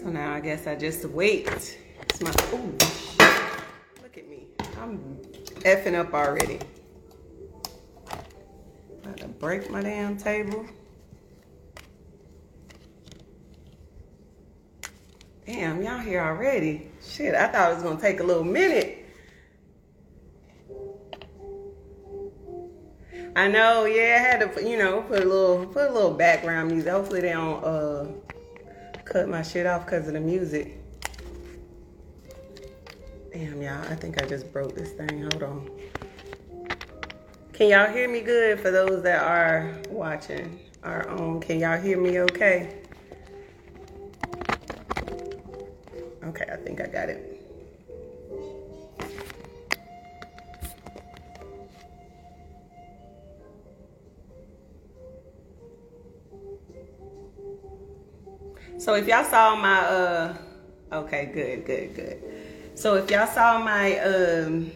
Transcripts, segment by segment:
So now I guess I just wait. It's my, ooh, look at me. I'm effing up already. About to break my damn table. Damn, y'all here already. Shit, I thought it was gonna take a little minute. I know, yeah, I had to, you know, put a little, put a little background music. Hopefully they don't uh, cut my shit off because of the music. Damn, y'all, I think I just broke this thing. Hold on. Can y'all hear me good for those that are watching our own? Can y'all hear me okay? So if y'all saw my uh okay, good, good, good. So if y'all saw my um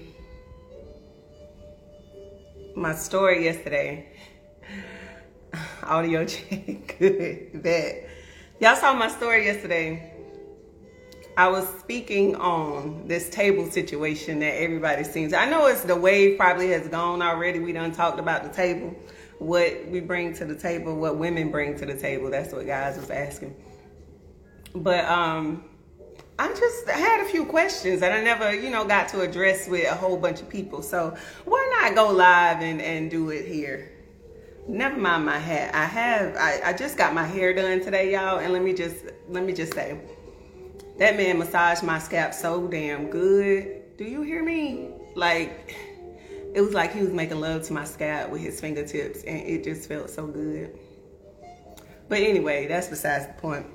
my story yesterday, audio check, good, bad. Y'all saw my story yesterday. I was speaking on this table situation that everybody seems. I know it's the wave probably has gone already. We done talked about the table, what we bring to the table, what women bring to the table. That's what guys was asking. But um, I just had a few questions that I never, you know, got to address with a whole bunch of people. So why not go live and, and do it here? Never mind my hat. I have I, I just got my hair done today, y'all, and let me just let me just say that man massaged my scalp so damn good. Do you hear me? Like it was like he was making love to my scalp with his fingertips and it just felt so good. But anyway, that's besides the point.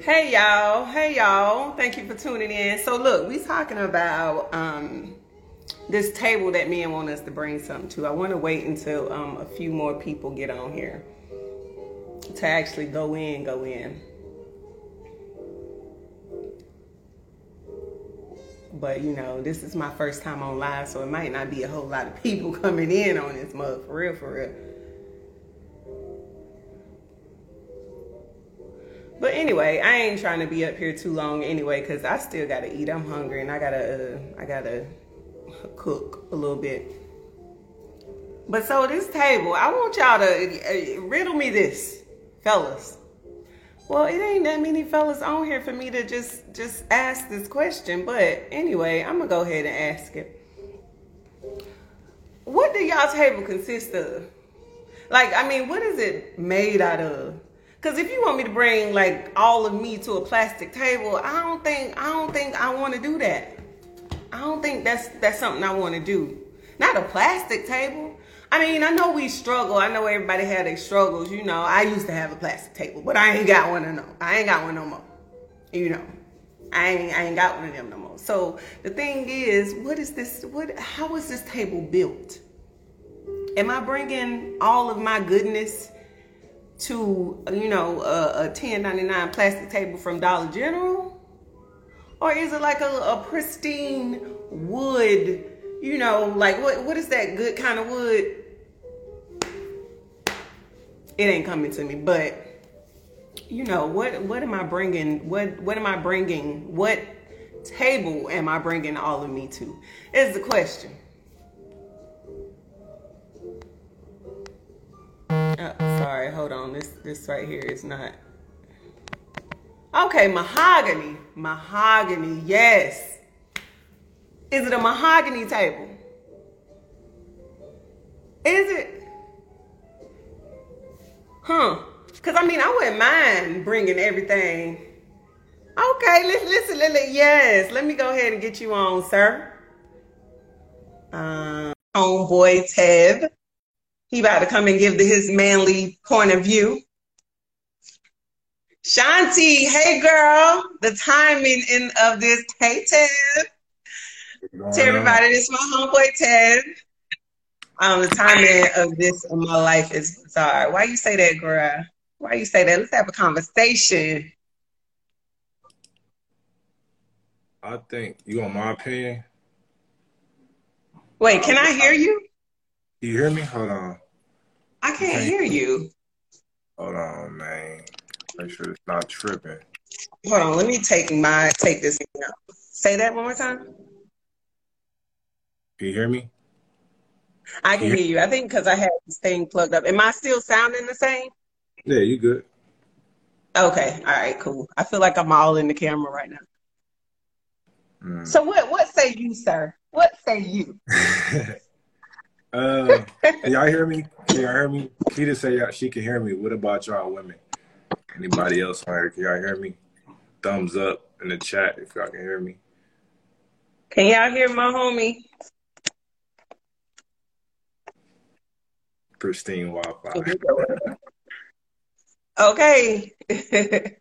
Hey y'all, hey y'all. Thank you for tuning in. So look, we talking about um this table that men want us to bring something to. I want to wait until um a few more people get on here to actually go in, go in. But you know, this is my first time on live, so it might not be a whole lot of people coming in on this mug for real, for real. But anyway, I ain't trying to be up here too long anyway, cause I still gotta eat. I'm hungry and I gotta, uh, I gotta cook a little bit. But so this table, I want y'all to uh, riddle me this, fellas. Well, it ain't that many fellas on here for me to just just ask this question. But anyway, I'm gonna go ahead and ask it. What do y'all table consist of? Like, I mean, what is it made out of? Cause if you want me to bring like all of me to a plastic table, I don't think I don't think I want to do that. I don't think that's that's something I want to do. Not a plastic table. I mean, I know we struggle. I know everybody had their struggles. You know, I used to have a plastic table, but I ain't got one no. I ain't got one no more. You know, I ain't I ain't got one of them no more. So the thing is, what is this? What? How is this table built? Am I bringing all of my goodness to you know a, a 10.99 plastic table from Dollar General, or is it like a, a pristine wood? You know, like what what is that good kind of wood? It ain't coming to me, but you know what what am I bringing? What what am I bringing? What table am I bringing all of me to? Is the question. Uh, sorry, hold on. This this right here is not. Okay, mahogany. Mahogany, yes. Is it a mahogany table? Is it? Huh. Because, I mean, I wouldn't mind bringing everything. Okay, listen, listen, listen. Yes, let me go ahead and get you on, sir. Um, homeboy Tev. He about to come and give the, his manly point of view. Shanti, hey girl, the timing in of this. Hey Ted. To everybody, this is my homeboy Ted. Um, the timing of this in my life is bizarre. Why you say that, girl? Why you say that? Let's have a conversation. I think you want my opinion. Wait, can I hear you? You hear me? Hold on. I can't hear you. Hold on, man. Make sure it's not tripping. Hold on, let me take my take this out. Say that one more time. Can you hear me? I can hear you. I think because I had this thing plugged up. Am I still sounding the same? Yeah, you good. Okay. All right. Cool. I feel like I'm all in the camera right now. Mm. So what? What say you, sir? What say you? uh, can y'all hear me? Can y'all hear me? Keita say y'all- she can hear me. What about y'all women? Anybody else on here? Can y'all hear me? Thumbs up in the chat if y'all can hear me. Can y'all hear my homie? Pristine Wi-Fi. Okay.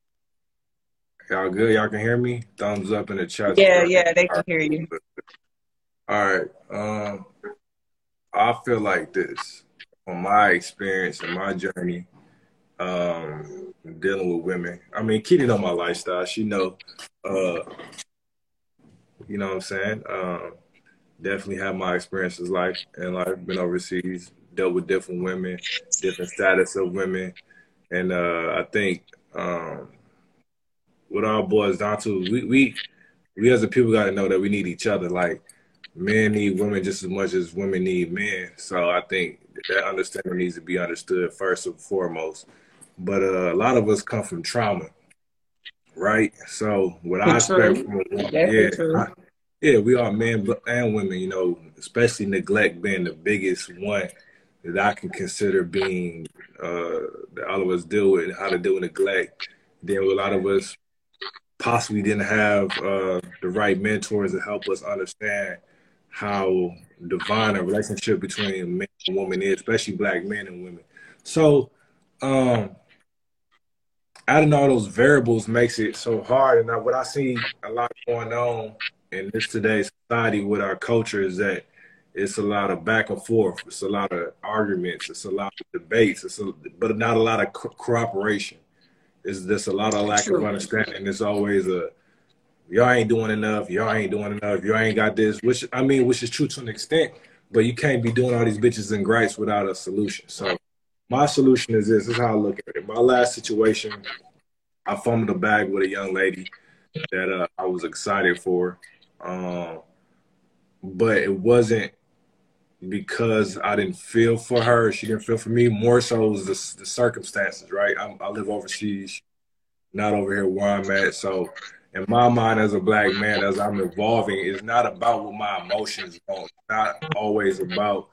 Y'all good? Y'all can hear me? Thumbs up in the chat. yeah, yeah, they can hear you. All right. Um, I feel like this from my experience and my journey, um, dealing with women. I mean, Kitty know my lifestyle. She know, uh, you know what I'm saying. Um, definitely have my experiences like in life. Been overseas, dealt with different women, different status of women, and uh, I think um, what all boils down to, we we we as a people got to know that we need each other. Like men need women just as much as women need men. So I think that understanding needs to be understood first and foremost. But uh, a lot of us come from trauma, right? So what I expect from a woman, yeah. I- yeah, we are men and women. You know, especially neglect being the biggest one that I can consider being uh, that all of us deal with and how to deal with neglect. Then a lot of us possibly didn't have uh, the right mentors to help us understand how divine a relationship between man and woman is, especially black men and women. So, um, adding all those variables makes it so hard. And I, what I see a lot going on in this today's society with our culture is that it's a lot of back and forth. It's a lot of arguments. It's a lot of debates. It's a, but not a lot of co- cooperation. It's just a lot of lack of understanding. It's always a y'all ain't doing enough. Y'all ain't doing enough. Y'all ain't got this. Which I mean, which is true to an extent. But you can't be doing all these bitches and gripes without a solution. So my solution is this. This is how I look at it. My last situation, I fumbled a bag with a young lady that uh, I was excited for, um, but it wasn't because I didn't feel for her. She didn't feel for me. More so was the, the circumstances, right? I'm, I live overseas, not over here where I'm at. So in my mind as a black man, as I'm evolving, it's not about what my emotions want. It's not always about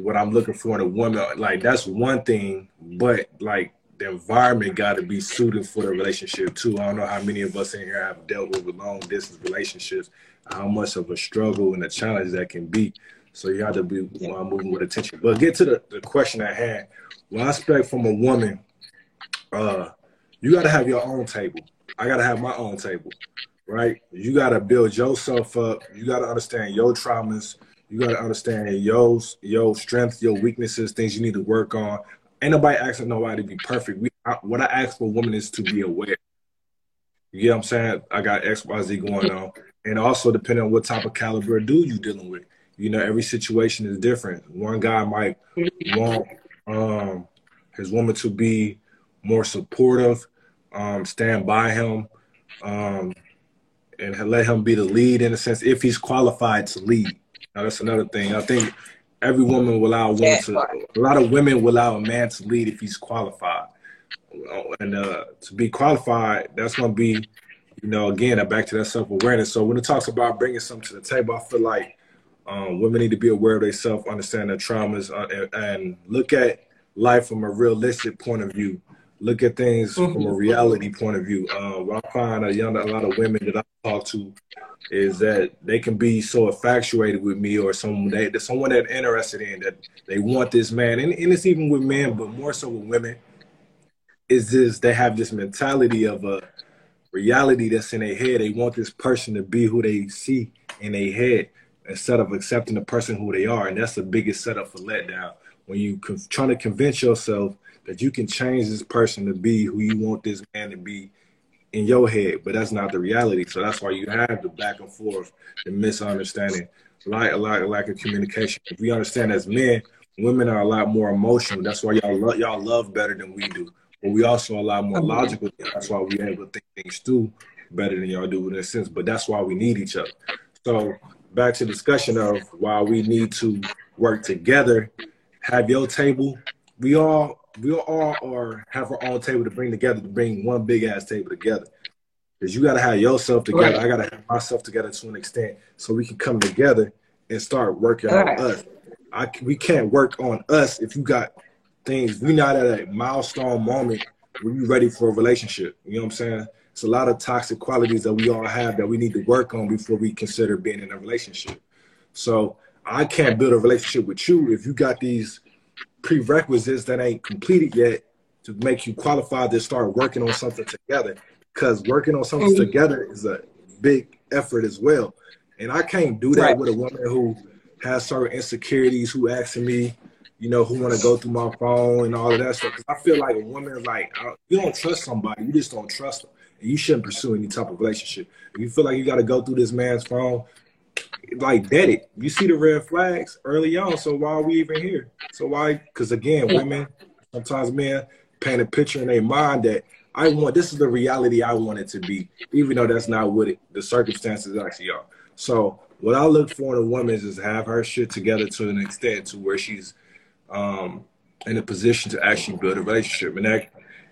what I'm looking for in a woman. Like that's one thing, but like the environment got to be suited for the relationship too. I don't know how many of us in here have dealt with long distance relationships, how much of a struggle and a challenge that can be. So you have to be uh, moving with attention. But get to the, the question I had. What I expect from a woman, uh, you got to have your own table. I got to have my own table, right? You got to build yourself up. You got to understand your traumas. You got to understand your your strengths, your weaknesses, things you need to work on. Ain't nobody asking nobody to be perfect. We, I, what I ask for a woman is to be aware. You get what I'm saying? I got X, Y, Z going on, and also depending on what type of caliber dude you dealing with. You know, every situation is different. One guy might want um, his woman to be more supportive, um, stand by him, um, and let him be the lead in a sense if he's qualified to lead. Now that's another thing. I think every woman will allow to. A lot of women will allow a man to lead if he's qualified, and uh, to be qualified, that's going to be, you know, again, back to that self awareness. So when it talks about bringing something to the table, I feel like um, women need to be aware of themselves, understand their traumas, uh, and, and look at life from a realistic point of view. Look at things from a reality point of view. Uh, what I find a, young, a lot of women that I talk to is that they can be so infatuated with me or someone that someone that interested in that they want this man, and, and it's even with men, but more so with women. Is this they have this mentality of a reality that's in their head? They want this person to be who they see in their head instead of accepting the person who they are, and that's the biggest setup for letdown. When you con- trying to convince yourself that you can change this person to be who you want this man to be in your head, but that's not the reality. So that's why you have the back and forth, the misunderstanding, like a lot, lack of communication. If we understand as men, women are a lot more emotional. That's why y'all love, y'all love better than we do. but we also a lot more logical. That's why we able to think things through better than y'all do in a sense. But that's why we need each other. So back to the discussion of why we need to work together. Have your table. We all we all are have our own table to bring together to bring one big ass table together. Because you gotta have yourself together. Right. I gotta have myself together to an extent so we can come together and start working right. on us. I we can't work on us if you got things. We're not at a milestone moment where you ready for a relationship. You know what I'm saying? It's a lot of toxic qualities that we all have that we need to work on before we consider being in a relationship. So I can't build a relationship with you if you got these prerequisites that ain't completed yet to make you qualified to start working on something together. Because working on something mm-hmm. together is a big effort as well. And I can't do that right. with a woman who has certain insecurities, who asking me, you know, who want to go through my phone and all of that stuff. Because I feel like a woman, like, you don't trust somebody, you just don't trust them and you shouldn't pursue any type of relationship. If you feel like you got to go through this man's phone, like dead it. You see the red flags early on, so why are we even here? So why? Because again, women, sometimes men paint a picture in their mind that I want. This is the reality I want it to be, even though that's not what it, the circumstances actually are. So what I look for in a woman is to have her shit together to an extent to where she's um, in a position to actually build a relationship, and that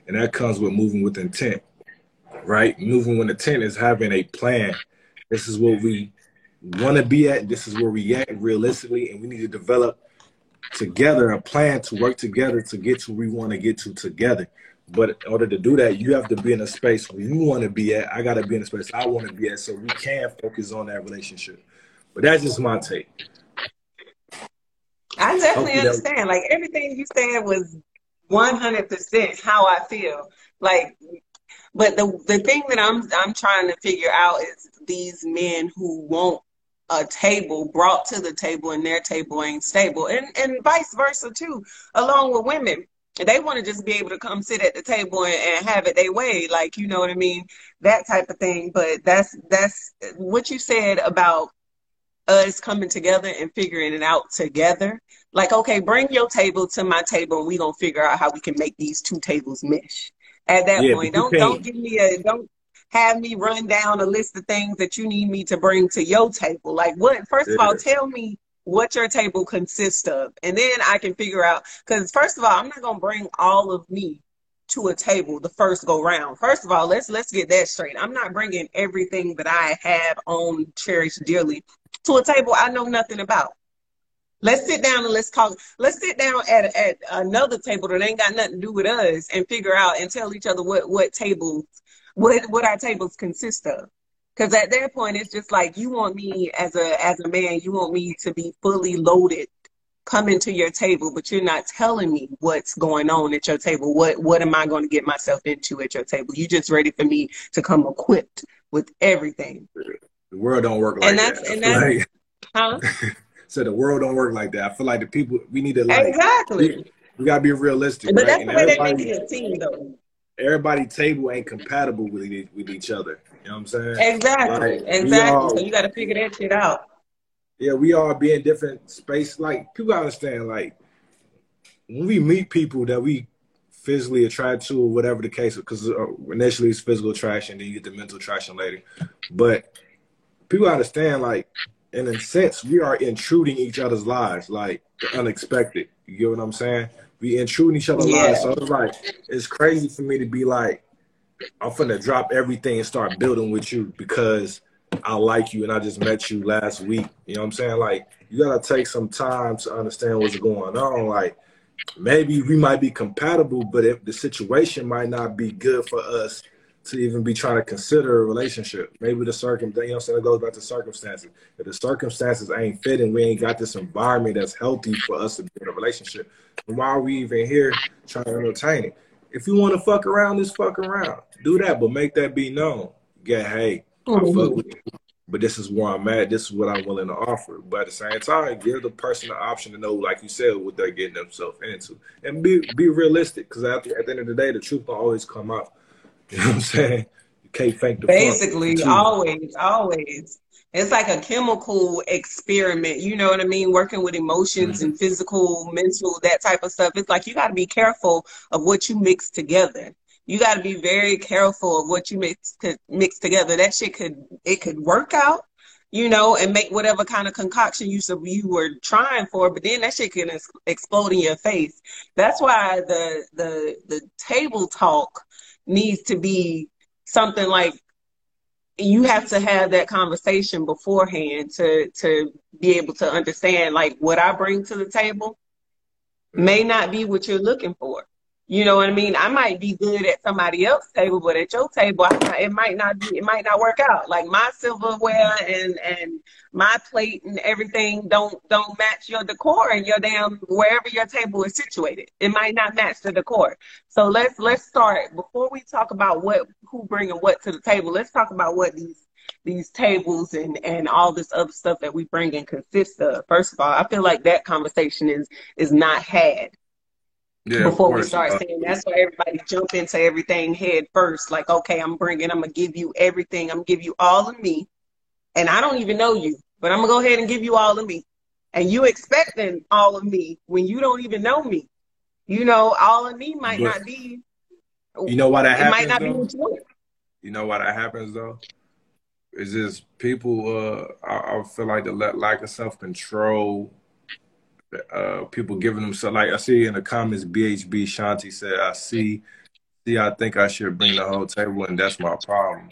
and that comes with moving with intent right? Moving with intent is having a plan. This is what we want to be at. This is where we at realistically, and we need to develop together a plan to work together to get to where we want to get to together. But in order to do that, you have to be in a space where you want to be at. I got to be in a space I want to be at, so we can focus on that relationship. But that's just my take. I definitely Hopefully understand. like everything you said was one hundred percent how I feel. Like but the the thing that I'm I'm trying to figure out is these men who want a table brought to the table and their table ain't stable, and and vice versa too, along with women. They want to just be able to come sit at the table and, and have it their way, like you know what I mean, that type of thing. But that's that's what you said about us coming together and figuring it out together. Like, okay, bring your table to my table and we gonna figure out how we can make these two tables mesh at that yeah, point. Don't don't give me a don't have me run down a list of things that you need me to bring to your table. Like what? First of all, tell me what your table consists of, and then I can figure out. Because first of all, I'm not gonna bring all of me to a table the first go round. First of all, let's let's get that straight. I'm not bringing everything that I have on cherish dearly to a table I know nothing about. Let's sit down and let's talk. Let's sit down at at another table that ain't got nothing to do with us and figure out and tell each other what what tables what what our tables consist of. Because at that point, it's just like you want me as a as a man, you want me to be fully loaded coming to your table, but you're not telling me what's going on at your table. What what am I going to get myself into at your table? You just ready for me to come equipped with everything. The world don't work like and that's, that. And that's, like, huh? So the world don't work like that. I feel like the people we need to like exactly. We, we gotta be realistic. But right? that's and the way they make it a team, though. Everybody table ain't compatible with with each other. You know what I'm saying? Exactly. Like, exactly. All, so you got to figure that shit out. Yeah, we all be in different space. Like people understand. Like when we meet people that we physically attracted to, or whatever the case, because uh, initially it's physical attraction, then you get the mental attraction later. But people understand. Like in a sense, we are intruding each other's lives, like the unexpected. You get what I'm saying? We intruding each other's yeah. lives. So it's like it's crazy for me to be like, I'm finna drop everything and start building with you because I like you and I just met you last week. You know what I'm saying? Like you gotta take some time to understand what's going on. Like maybe we might be compatible, but if the situation might not be good for us to even be trying to consider a relationship. Maybe the circum, you know, I'm saying it goes back to circumstances. If the circumstances ain't fitting, we ain't got this environment that's healthy for us to be in a relationship. And why are we even here trying to entertain it? If you want to fuck around, just fuck around. Do that, but make that be known. Get hey, mm-hmm. I fuck with you, but this is where I'm at. This is what I'm willing to offer. But at the same time, give the person the option to know, like you said, what they're getting themselves into, and be be realistic. Because at the, at the end of the day, the truth will always come out. You know what I'm saying? You can't fake the Basically, always, always. it's like a chemical experiment. You know what I mean? Working with emotions mm-hmm. and physical, mental, that type of stuff. It's like you got to be careful of what you mix together. You got to be very careful of what you mix mix together. That shit could it could work out, you know, and make whatever kind of concoction you you were trying for, but then that shit can explode in your face. That's why the the the table talk needs to be something like you have to have that conversation beforehand to to be able to understand like what I bring to the table may not be what you're looking for. You know what I mean? I might be good at somebody else's table, but at your table, it might not be. It might not work out. Like my silverware and and my plate and everything don't don't match your decor and your damn wherever your table is situated. It might not match the decor. So let's let's start before we talk about what who bringing what to the table. Let's talk about what these these tables and and all this other stuff that we bring in consists of. First of all, I feel like that conversation is is not had yeah, before we start uh, saying that's why everybody jump into everything head first. Like, okay, I'm bringing, I'm gonna give you everything. I'm gonna give you all of me, and I don't even know you, but I'm gonna go ahead and give you all of me. And you expecting all of me when you don't even know me. You know, all of me might but, not be. You know why that happens? Might not though? be what you. You know why that happens though? Is just people. Uh, I, I feel like the lack of self control uh, people giving themselves like I see in the comments. BHB Shanti said, "I see, see, I think I should bring the whole table, and that's my problem.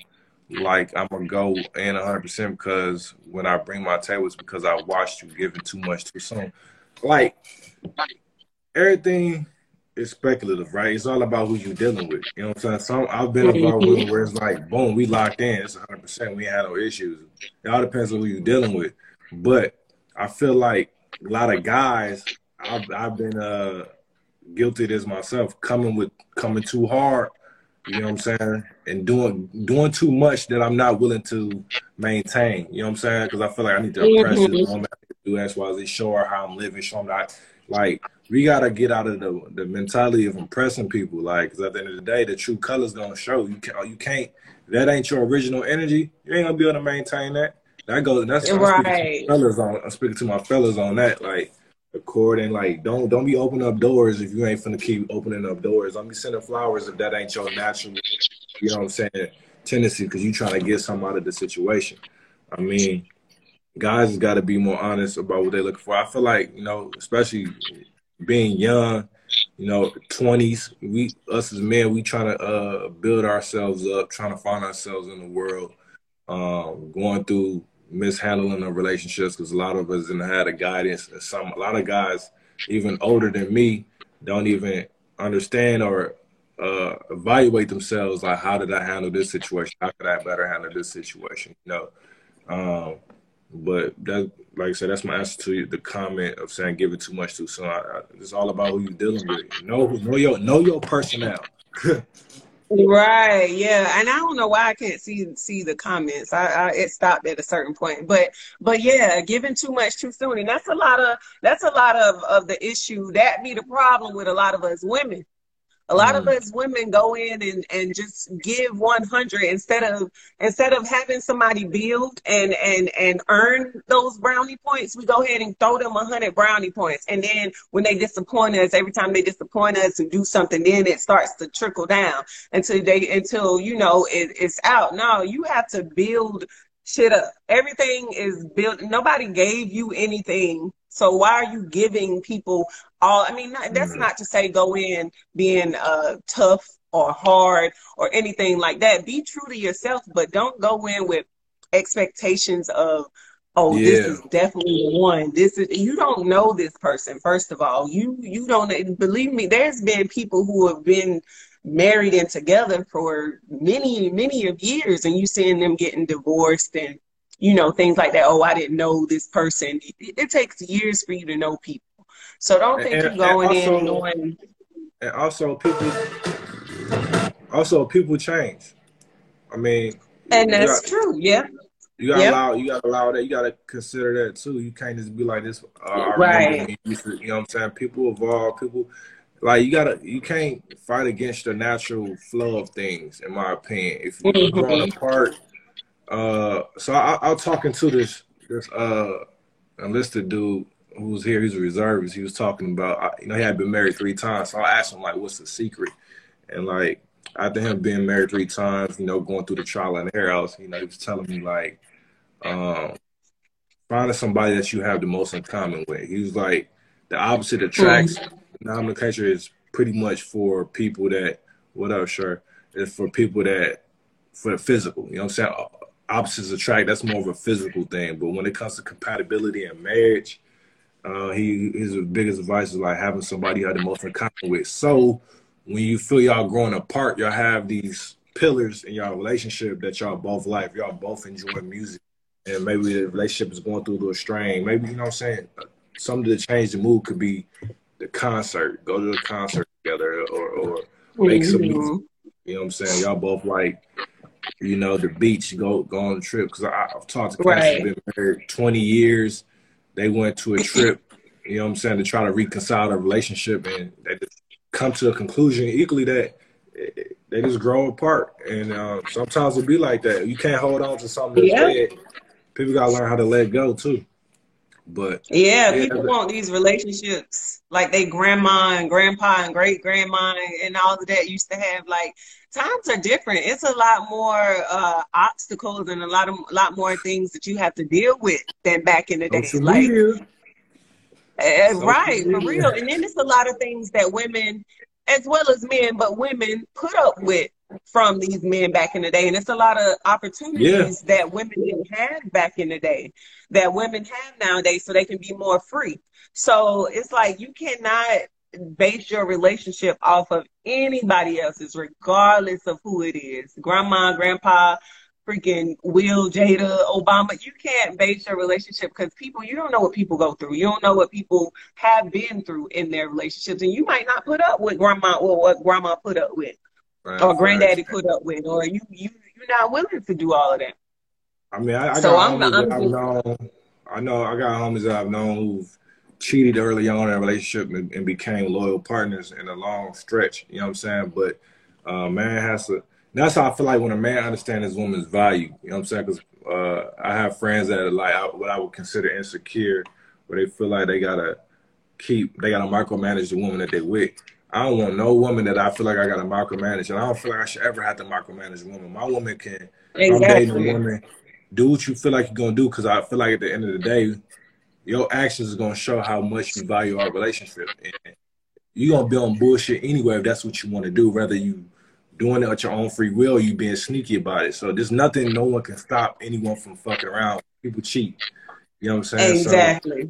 Like I'm gonna go in 100 percent because when I bring my table, it's because I watched you giving too much too soon. Like everything is speculative, right? It's all about who you're dealing with. You know what I'm saying? Some I've been involved with where it's like, boom, we locked in. It's 100. percent We had no issues. It all depends on who you're dealing with, but I feel like a lot of guys, I've, I've been uh, guilty of this myself, coming with coming too hard. You know what I'm saying? And doing doing too much that I'm not willing to maintain. You know what I'm saying? Because I feel like I need to impress mm-hmm. this woman, do X, Y, Z, show her how I'm living, show them that. Like we gotta get out of the the mentality of impressing people. Like, because at the end of the day, the true colors gonna show. You can't. You can't. that ain't your original energy, you ain't gonna be able to maintain that. That goes. That's I'm right. fellas on. I'm speaking to my fellas on that. Like according, like don't don't be opening up doors if you ain't finna keep opening up doors. Don't be sending flowers if that ain't your natural. You know what I'm saying? Tendency because you trying to get something out of the situation. I mean, guys got to be more honest about what they're looking for. I feel like you know, especially being young, you know, twenties. We us as men, we trying to uh, build ourselves up, trying to find ourselves in the world, um, going through mishandling of relationships because a lot of us didn't have the guidance. Some a lot of guys, even older than me, don't even understand or uh, evaluate themselves. Like, how did I handle this situation? How could I better handle this situation? You know. Um, but that, like I said, that's my answer to the comment of saying give it too much too soon. I, I, it's all about who you're dealing with. Know know your know your personnel. Right, yeah, and I don't know why I can't see see the comments. I, I, it stopped at a certain point, but but yeah, giving too much too soon, and that's a lot of that's a lot of of the issue. That be the problem with a lot of us women. A lot mm. of us women go in and, and just give 100 instead of instead of having somebody build and and and earn those brownie points. We go ahead and throw them 100 brownie points, and then when they disappoint us, every time they disappoint us and do something, then it starts to trickle down until they until you know it, it's out. No, you have to build shit up. Everything is built. Nobody gave you anything so why are you giving people all? I mean, not, that's mm-hmm. not to say go in being uh, tough or hard or anything like that. Be true to yourself, but don't go in with expectations of oh yeah. this is definitely the one this is you don't know this person first of all you you don't believe me there's been people who have been married and together for many many of years and you seeing them getting divorced and you know, things like that. Oh, I didn't know this person. It, it takes years for you to know people. So don't think and, you're going also, in knowing. And also, people, also people change. I mean, and that's got, true. Yeah. You gotta yep. allow. You gotta allow that. You gotta consider that too. You can't just be like this. Uh, right. You know what I'm saying? People evolve. People like you gotta. You can't fight against the natural flow of things. In my opinion, if you're mm-hmm. growing apart uh, so I, I was talking to this this uh enlisted dude who was here. He's a reservist. He was talking about you know he had been married three times. So I asked him like, what's the secret? And like after him being married three times, you know, going through the trial and error, else, you know, he was telling me like, um, finding somebody that you have the most in common with. He was like, the opposite attracts. Mm. Nomenclature is pretty much for people that, what up, sure, is for people that, for the physical. You know what I'm saying? Opposites attract. That's more of a physical thing. But when it comes to compatibility and marriage, uh, he his biggest advice is like having somebody you have the most in common with. So when you feel y'all growing apart, y'all have these pillars in y'all relationship that y'all both like. Y'all both enjoy music, and maybe the relationship is going through a little strain. Maybe you know what I'm saying. Something to change the mood could be the concert. Go to the concert together, or or make some music. Mm-hmm. You know what I'm saying? Y'all both like, you know, the beach. Go go on a trip because I've talked to right. been married 20 years. They went to a trip. You know what I'm saying to try to reconcile the relationship, and they just come to a conclusion equally that they just grow apart. And uh, sometimes it be like that. You can't hold on to something that's yeah. dead. People gotta learn how to let go too. But yeah, yeah people want these relationships like they grandma and grandpa and great grandma and all of that used to have. Like times are different. It's a lot more uh, obstacles and a lot of a lot more things that you have to deal with than back in the day. Like. Uh, right, for real. And then there's a lot of things that women, as well as men, but women put up with from these men back in the day. And it's a lot of opportunities yeah. that women didn't have back in the day that women have nowadays so they can be more free. So it's like you cannot base your relationship off of anybody else's, regardless of who it is. Grandma, grandpa, freaking Will, Jada, Obama. You can't base your relationship because people, you don't know what people go through. You don't know what people have been through in their relationships. And you might not put up with grandma or what grandma put up with right, or granddaddy right. put up with, or you, you, you're not willing to do all of that. I mean, I, I so got I'm, homies I'm, I've known, I know I got homies that I've known who've cheated early on in a relationship and, and became loyal partners in a long stretch. You know what I'm saying? But uh, man has to, that's how I feel like when a man understands his woman's value. You know what I'm saying? Because uh, I have friends that are like what I would consider insecure, where they feel like they gotta keep, they gotta micromanage the woman that they with. I don't want no woman that I feel like I gotta micromanage, and I don't feel like I should ever have to micromanage a woman. My woman can, exactly. I'm dating a woman, do what you feel like you're gonna do, because I feel like at the end of the day, your actions are gonna show how much you value our relationship. And you're gonna be on bullshit anyway if that's what you want to do, whether you doing it at your own free will, you being sneaky about it. So there's nothing no one can stop anyone from fucking around. People cheat. You know what I'm saying? Exactly. So,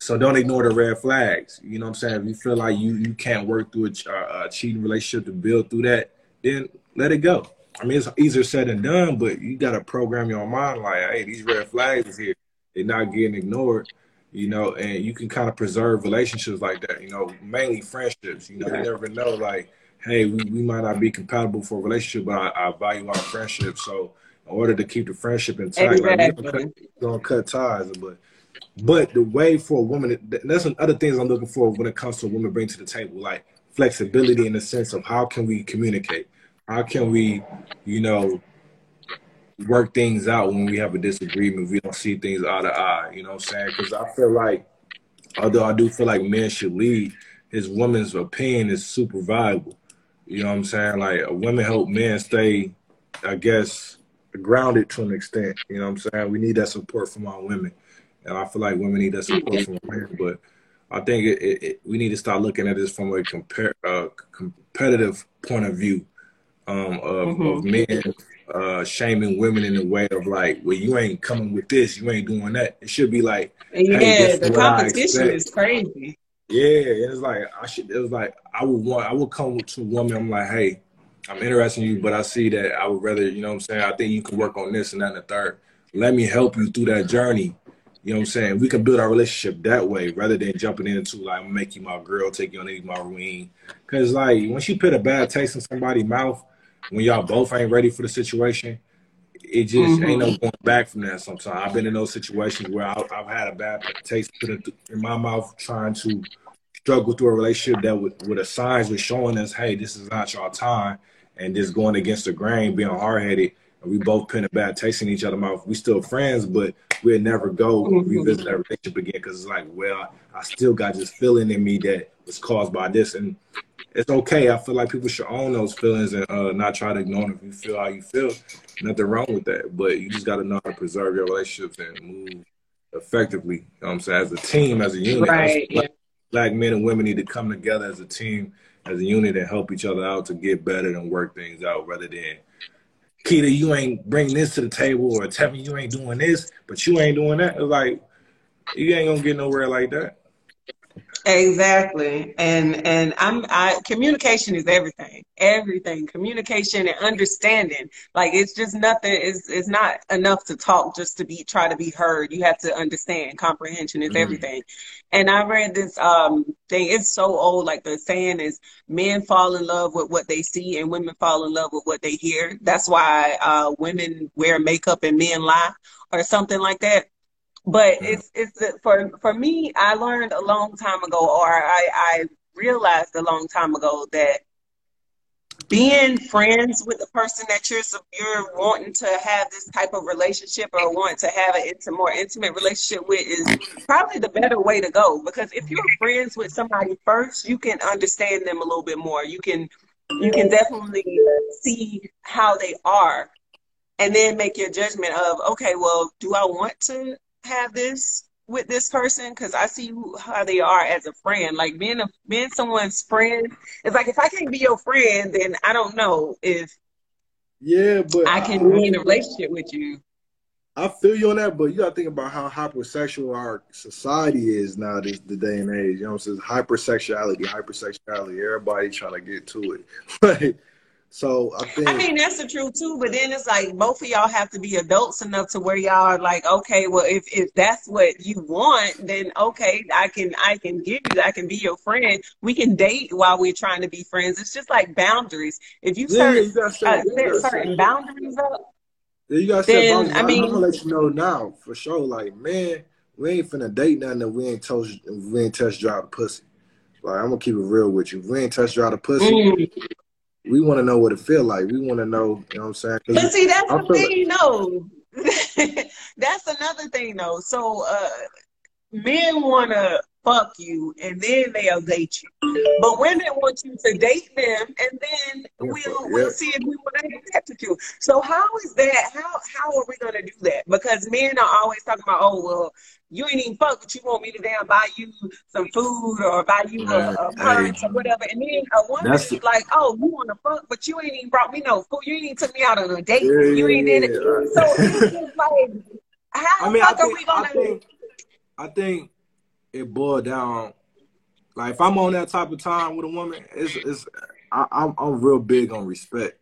so don't ignore the red flags. You know what I'm saying? If you feel like you you can't work through a, uh, a cheating relationship to build through that, then let it go. I mean, it's easier said than done, but you got to program your mind like, hey, these red flags is here. They're not getting ignored, you know, and you can kind of preserve relationships like that, you know, mainly friendships. You know, you never know, like, hey, we, we might not be compatible for a relationship, but I, I value our friendship. So in order to keep the friendship intact, exactly. like, we don't cut, cut ties. But but the way for a woman, that's other things I'm looking for when it comes to a woman bring to the table, like flexibility in the sense of how can we communicate? How can we, you know, work things out when we have a disagreement? We don't see things eye to eye. You know what I'm saying? Because I feel like, although I do feel like men should lead, his woman's opinion is super valuable. You know what I'm saying? Like women help men stay, I guess, grounded to an extent. You know what I'm saying? We need that support from our women, and I feel like women need that support from men. But I think it, it, it, we need to start looking at this from a compare, uh, competitive point of view um, of, mm-hmm. of, men uh, shaming women in the way of like, well, you ain't coming with this, you ain't doing that. It should be like, yeah, hey, the competition is crazy. Yeah, it's like I should. It was like I would want. I would come to a woman. I'm like, hey, I'm interested in you, but I see that I would rather. You know what I'm saying? I think you can work on this and that and the third. Let me help you through that journey. You know what I'm saying? We can build our relationship that way rather than jumping into like make you my girl, take you underneath my wing. Cause like once you put a bad taste in somebody's mouth, when y'all both ain't ready for the situation, it just mm-hmm. ain't no going back from that. Sometimes I've been in those situations where I, have had a bad taste put in my mouth trying to struggle through a relationship that with, with the signs was showing us, hey, this is not your time, and just going against the grain, being hard headed, we both pin a bad taste in each other's mouth. We still friends, but we'll never go revisit that relationship again because it's like, well, I still got this feeling in me that was caused by this, and it's okay. I feel like people should own those feelings and uh, not try to ignore them. If you feel how you feel, nothing wrong with that. But you just got to know how to preserve your relationships and move effectively. You know what I'm saying as a team, as a unit. Right. Black, black men and women need to come together as a team, as a unit, and help each other out to get better and work things out, rather than Keita, you ain't bringing this to the table, or Tevin, you ain't doing this, but you ain't doing that. It's like you ain't gonna get nowhere like that. Exactly. And and I'm I communication is everything. Everything. Communication and understanding. Like it's just nothing it's it's not enough to talk just to be try to be heard. You have to understand. Comprehension is mm-hmm. everything. And I read this um thing, it's so old, like the saying is men fall in love with what they see and women fall in love with what they hear. That's why uh women wear makeup and men lie or something like that but it's it's for for me. I learned a long time ago, or I, I realized a long time ago that being friends with the person that you're you're wanting to have this type of relationship or want to have an a more intimate relationship with is probably the better way to go because if you're friends with somebody first you can understand them a little bit more you can you can definitely see how they are and then make your judgment of okay well do i want to have this with this person because I see who, how they are as a friend. Like being a being someone's friend, it's like if I can't be your friend, then I don't know if yeah, but I can I, be in a relationship with you. I feel you on that, but you gotta think about how hypersexual our society is now this the day and age. You know what I'm saying? Hypersexuality, hypersexuality, everybody trying to get to it. So I think I mean that's the truth too, but then it's like both of y'all have to be adults enough to where y'all are like, okay, well if if that's what you want, then okay, I can I can give you I can be your friend. We can date while we're trying to be friends. It's just like boundaries. If you yeah, set, you uh, set certain boundaries up, yeah, you gotta set boundaries. I mean, I'm gonna let you know now for sure. Like, man, we ain't finna date nothing that we ain't touch we ain't touch drive the pussy. Like, I'm gonna keep it real with you. we ain't touch drive the pussy, mm we want to know what it feel like. We want to know, you know what I'm saying? But see, that's the thing, like- no. that's another thing, though. So, uh, men want to fuck you and then they'll date you. But women want you to date them and then we'll we'll see if we want to have with you. So how is that? How how are we gonna do that? Because men are always talking about, oh well, you ain't even fuck, but you want me to damn buy you some food or buy you a, a purse hey, or whatever. And then a woman is like, oh, you want to fuck, but you ain't even brought me no food. You ain't even took me out on a date. Yeah, you ain't did it. So it's just like, how I mean, fuck I think, are we gonna? I think, I think it boiled down. Like if I'm on that type of time with a woman, it's it's I, am I'm, I'm real big on respect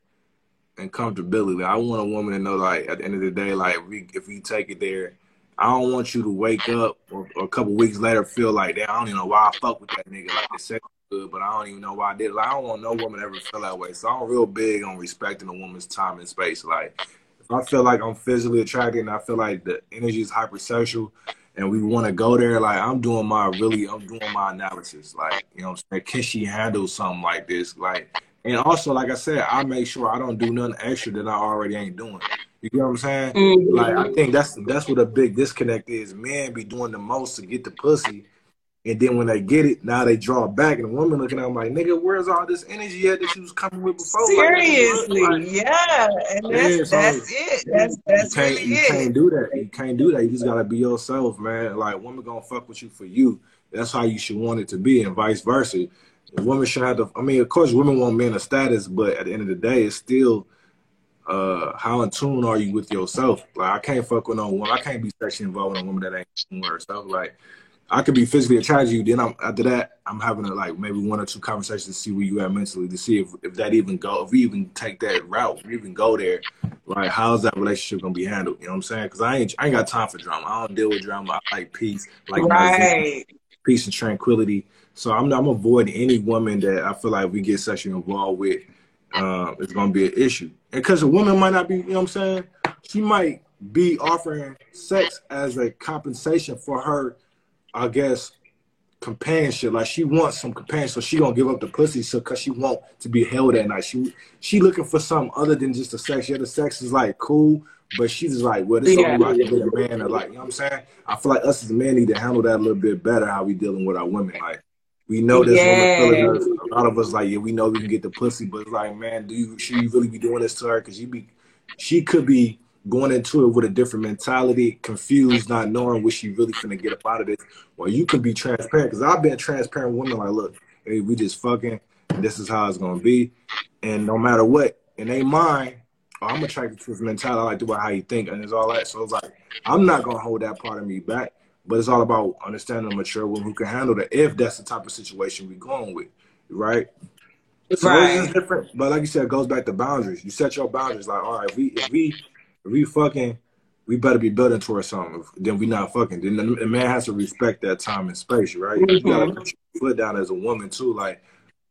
and comfortability. I want a woman to know like at the end of the day, like we if we take it there, I don't want you to wake up or, or a couple weeks later feel like that. I don't even know why I fuck with that nigga. Like the sex good, but I don't even know why I did. Like I don't want no woman ever feel that way. So I'm real big on respecting a woman's time and space. Like if I feel like I'm physically attracted and I feel like the energy is hypersexual and we want to go there, like I'm doing my really, I'm doing my analysis. Like, you know I'm saying? Can she handle something like this? Like, and also, like I said, I make sure I don't do nothing extra that I already ain't doing. You know what I'm saying? Mm-hmm. Like, I think that's that's what a big disconnect is. Men be doing the most to get the pussy, and then when they get it, now they draw back, and the woman looking at them like, "Nigga, where's all this energy at that you was coming with before?" Seriously, like, yeah, and that's yeah, so that's it. That's that's you really you it. can't do that. You can't do that. You just gotta be yourself, man. Like, woman gonna fuck with you for you. That's how you should want it to be, and vice versa. Women should have to. I mean, of course, women want men of status, but at the end of the day, it's still uh, how in tune are you with yourself? Like I can't fuck with no woman. I can't be sexually involved with a woman that ain't in tune with herself. Like I could be physically attracted to you. Then I'm after that, I'm having a, like maybe one or two conversations to see where you at mentally to see if, if that even go, if we even take that route, we even go there. Like, how's that relationship gonna be handled? You know what I'm saying? Because I ain't, I ain't got time for drama. I don't deal with drama. I like peace, like right. peace and tranquility. So I'm, I'm avoiding any woman that I feel like we get sexually involved with. Uh, it's gonna be an issue, and because a woman might not be, you know what I'm saying? She might be offering sex as a compensation for her I guess, companionship. Like she wants some companionship, so she gonna give up the pussy so cause she want to be held at night. She she looking for something other than just the sex. Yeah, the sex is like cool, but she's just like, well, this yeah. only like a man or like, you know what I'm saying? I feel like us as men need to handle that a little bit better how we dealing with our women. Like we know this yeah. woman A lot of us like, yeah, we know we can get the pussy, but it's like, man, do you should you really be doing this to her? Cause you be she could be going into it with a different mentality, confused, not knowing what she really gonna get up out of this. Well, you can be transparent because I've been transparent women like, look, hey, we just fucking, this is how it's gonna be. And no matter what, in their mind, oh, I'm attracted to this mentality. I like the way how you think, and it's all that. So it's like I'm not gonna hold that part of me back. But it's all about understanding a mature woman who can handle that if that's the type of situation we're going with, right? So right. it's different. But like you said, it goes back to boundaries. You set your boundaries. Like, all right, if we if we if we fucking, we better be building towards something. Then we not fucking. Then the man has to respect that time and space, right? Mm-hmm. You gotta mm-hmm. put your foot down as a woman too. Like,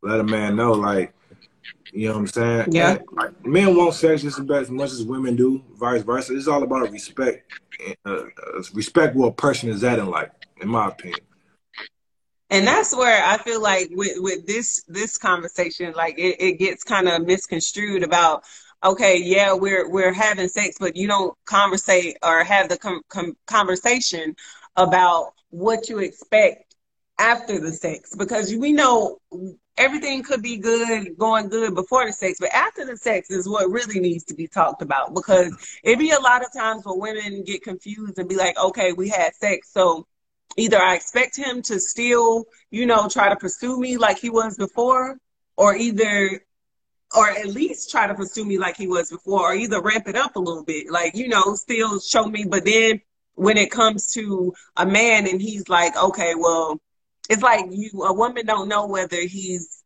let a man know, like, you know what I'm saying? Yeah. And, like, men want sex just as much as women do, vice versa. It's all about respect. Uh, uh, respect what a person is at in life, in my opinion. And that's where I feel like with, with this this conversation, like it, it gets kind of misconstrued about okay, yeah, we're we're having sex, but you don't conversate or have the com- com- conversation about what you expect after the sex because we know everything could be good going good before the sex but after the sex is what really needs to be talked about because it be a lot of times where women get confused and be like okay we had sex so either i expect him to still you know try to pursue me like he was before or either or at least try to pursue me like he was before, or either ramp it up a little bit, like you know, still show me. But then when it comes to a man and he's like, okay, well, it's like you a woman don't know whether he's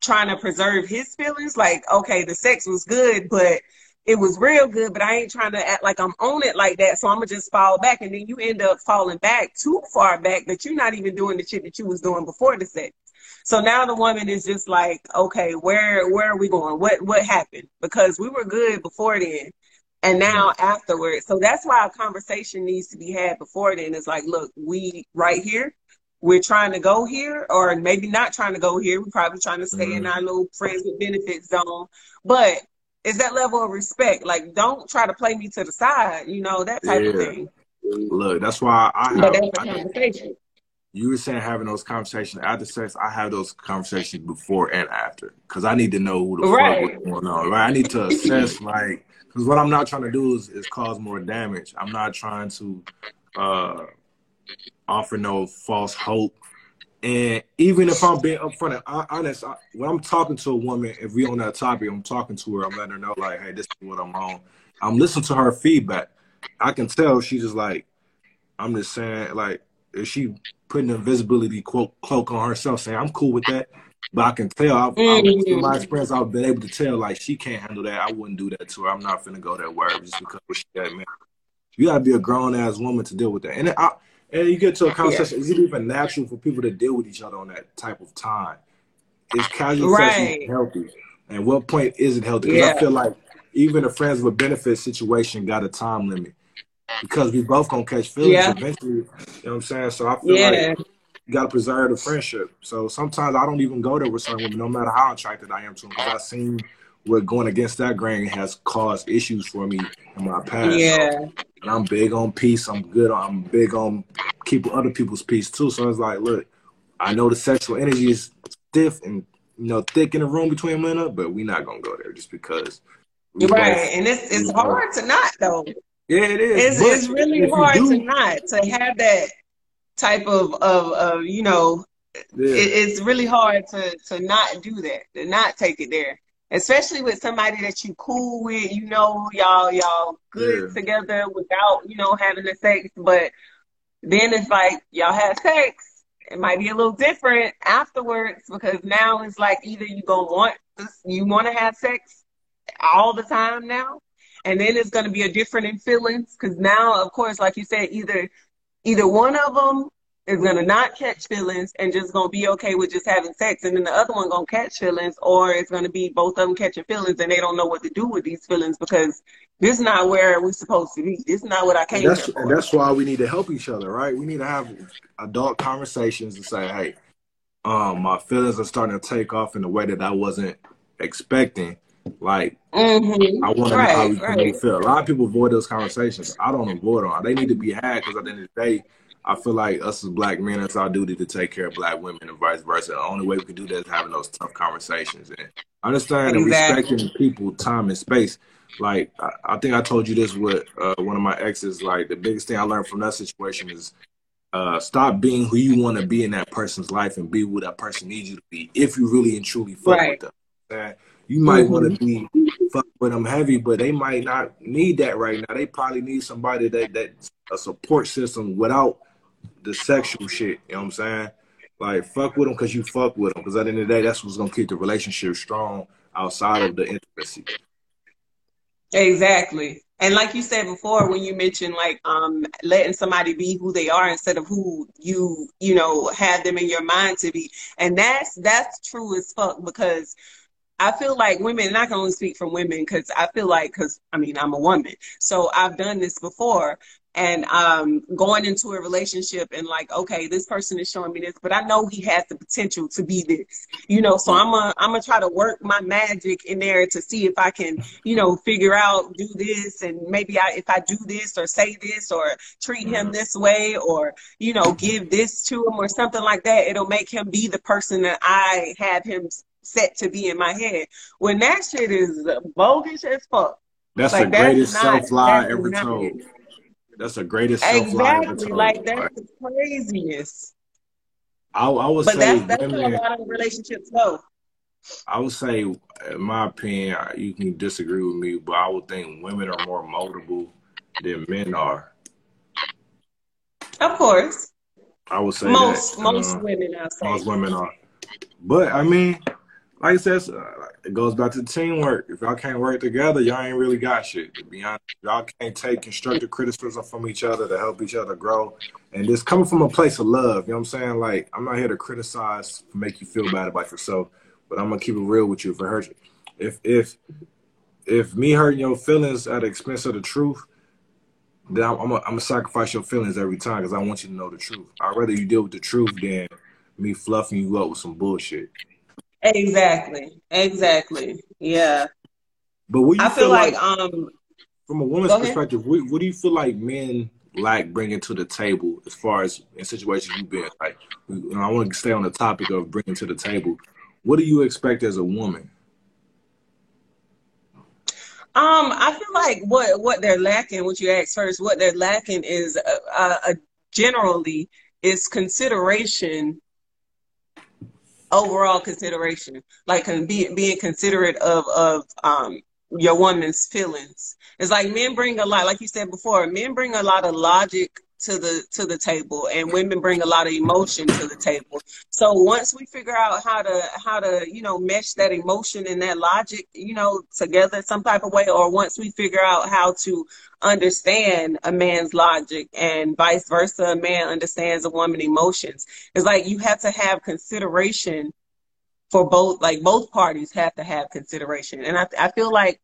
trying to preserve his feelings. Like, okay, the sex was good, but it was real good, but I ain't trying to act like I'm on it like that. So I'm gonna just fall back, and then you end up falling back too far back that you're not even doing the shit that you was doing before the sex. So now the woman is just like, okay, where where are we going? What what happened? Because we were good before then, and now mm-hmm. afterwards. So that's why a conversation needs to be had before then. It's like, look, we right here. We're trying to go here, or maybe not trying to go here. We're probably trying to stay mm-hmm. in our little friends with benefits zone. But it's that level of respect. Like, don't try to play me to the side. You know that type yeah. of thing. Look, that's why I have. But that's a conversation you were saying having those conversations after sex. I have those conversations before and after because I need to know who the right. fuck going on. Right, I need to assess like because what I'm not trying to do is, is cause more damage. I'm not trying to uh, offer no false hope. And even if I'm being upfront and honest, I, when I'm talking to a woman, if we on that topic, I'm talking to her. I'm letting her know like, hey, this is what I'm on. I'm listening to her feedback. I can tell she's just like, I'm just saying like if she putting invisibility quote cloak on herself, saying I'm cool with that. But I can tell, I've, mm-hmm. in my experience, I've been able to tell like she can't handle that. I wouldn't do that to her. I'm not finna go that way just because she that man. You gotta be a grown ass woman to deal with that. And I, and you get to a conversation. Yeah. Is it even natural for people to deal with each other on that type of time? Is casual right. sex healthy? And what point is it healthy? Because yeah. I feel like even a friends with benefits situation got a time limit because we both gonna catch feelings yeah. eventually. You know what I'm saying? So I feel yeah. like you gotta preserve the friendship. So sometimes I don't even go there with certain women, no matter how attracted I am to them, because I've seen what going against that grain has caused issues for me in my past. Yeah. So, and I'm big on peace. I'm good. I'm big on keeping other people's peace too. So it's like, look, I know the sexual energy is stiff and you know thick in the room between men, but we're not gonna go there just because. Right, both, and it's it's hard to not though. Yeah, it is. It's, it's really hard to not to have that type of of, of you know. Yeah. It, it's really hard to to not do that, to not take it there, especially with somebody that you cool with. You know, y'all y'all good yeah. together without you know having the sex, but then it's like y'all have sex. It might be a little different afterwards because now it's like either you gonna want this, you want to have sex all the time now, and then it's going to be a different in feelings because now, of course, like you said, either either one of them is gonna not catch feelings and just gonna be okay with just having sex, and then the other one gonna catch feelings, or it's gonna be both of them catching feelings and they don't know what to do with these feelings because this is not where we're supposed to be. This is not what I came and that's, for. And that's why we need to help each other, right? We need to have adult conversations and say, hey, um, my feelings are starting to take off in a way that I wasn't expecting. Like, mm-hmm. I want to right, know how we right. feel. A lot of people avoid those conversations. I don't avoid them. They need to be had because at the end of the day, I feel like us as black men, it's our duty to take care of black women and vice versa. The only way we can do that is having those tough conversations and understanding exactly. and respecting people, time and space. Like I, I think I told you this with uh, one of my exes. Like the biggest thing I learned from that situation is uh, stop being who you want to be in that person's life and be who that person needs you to be. If you really and truly fuck right. with them, you might mm-hmm. want to be fuck with them heavy, but they might not need that right now. They probably need somebody that that a support system without the sexual shit. You know what I'm saying? Like fuck with them because you fuck with them. Because at the end of the day, that's what's gonna keep the relationship strong outside of the intimacy. Exactly. And like you said before, when you mentioned like um letting somebody be who they are instead of who you you know have them in your mind to be, and that's that's true as fuck because I feel like women, and I can only speak from women because I feel like, because I mean, I'm a woman. So I've done this before and um, going into a relationship and like, okay, this person is showing me this, but I know he has the potential to be this, you know. So I'm gonna I'm gonna try to work my magic in there to see if I can, you know, figure out do this and maybe I if I do this or say this or treat him mm-hmm. this way or you know give this to him or something like that, it'll make him be the person that I have him set to be in my head. When that shit is bogus as fuck. That's like, the greatest self lie ever told. That's the greatest self lie exactly. Like that's the craziness. I, I would but say that's, that's women, a lot of relationships go. I would say, in my opinion, you can disagree with me, but I would think women are more moldable than men are. Of course. I would say most that, most uh, women are. Most women are, but I mean, like I said, it goes back to teamwork. If y'all can't work together, y'all ain't really got shit. To be honest, y'all can't take constructive criticism from each other to help each other grow. And this coming from a place of love, you know what I'm saying? Like, I'm not here to criticize, make you feel bad about yourself, but I'm gonna keep it real with you. If it hurts, if if if me hurting your feelings at the expense of the truth, then I'm, I'm gonna sacrifice your feelings every time because I want you to know the truth. I'd rather you deal with the truth than me fluffing you up with some bullshit. Exactly. Exactly. Yeah. But what you I feel, feel like, like, um from a woman's perspective, what, what, do you feel like men like bringing to the table as far as in situations you've been? Like, know, I want to stay on the topic of bringing to the table. What do you expect as a woman? Um, I feel like what what they're lacking, what you asked first, what they're lacking is uh, uh, generally is consideration overall consideration, like be, being considerate of of um, your woman's feelings. It's like men bring a lot, like you said before, men bring a lot of logic to the to the table and women bring a lot of emotion to the table. So once we figure out how to how to you know mesh that emotion and that logic you know together some type of way or once we figure out how to understand a man's logic and vice versa a man understands a woman's emotions. It's like you have to have consideration for both like both parties have to have consideration. And i, I feel like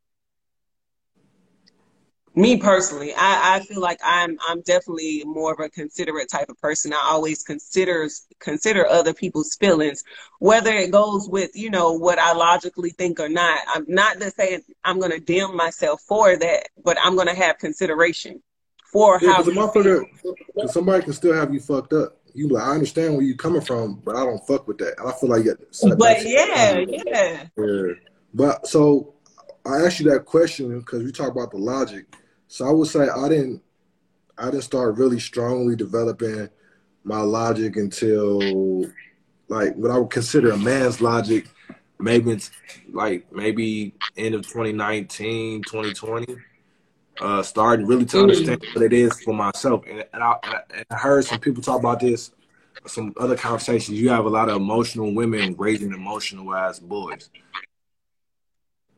me personally, I, I feel like I'm I'm definitely more of a considerate type of person. I always consider consider other people's feelings, whether it goes with you know what I logically think or not. I'm not to say I'm going to dim myself for that, but I'm going to have consideration for yeah, how. Somebody can still have you fucked up. You like, I understand where you're coming from, but I don't fuck with that. And I feel like yeah. But yeah, yeah. Yeah. But so I asked you that question because we talk about the logic so I would say I didn't I didn't start really strongly developing my logic until like what I would consider a man's logic, maybe it's like maybe end of 2019, 2020. Uh, starting really to understand mm. what it is for myself, and, and, I, and I heard some people talk about this, some other conversations. You have a lot of emotional women raising emotional ass boys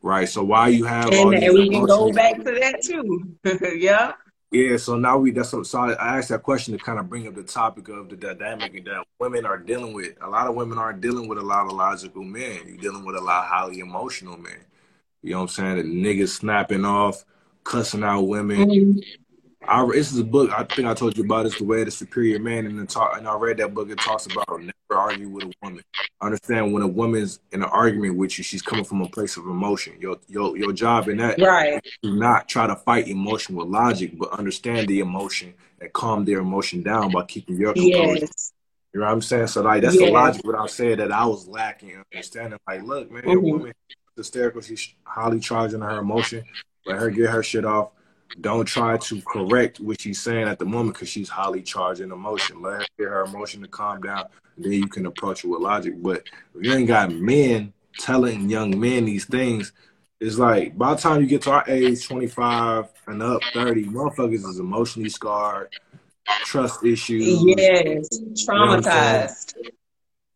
right? So why you have and, and we can go back to that too. yeah. Yeah, so now we that's what, so I asked that question to kind of bring up the topic of the dynamic that women are dealing with. A lot of women aren't dealing with a lot of logical men. You're dealing with a lot of highly emotional men. You know what I'm saying? The niggas snapping off, cussing out women. Mm-hmm. I, this is a book I think I told you about. It's the way of the superior man, and talk, and I read that book. It talks about never argue with a woman. I understand when a woman's in an argument with you, she's coming from a place of emotion. Your your your job in that right. do not try to fight emotion with logic, but understand the emotion and calm their emotion down by keeping your composure. Yes. You know what I'm saying? So like that's yes. the logic without saying that I was lacking understanding. Like, look, man, mm-hmm. woman hysterical. She's highly charging her emotion. Let her get her shit off don't try to correct what she's saying at the moment because she's highly charged in emotion. Let her get her emotion to calm down, then you can approach it with logic. But if you ain't got men telling young men these things, it's like by the time you get to our age, 25 and up, 30, motherfuckers is emotionally scarred, trust issues. Yes, traumatized. You know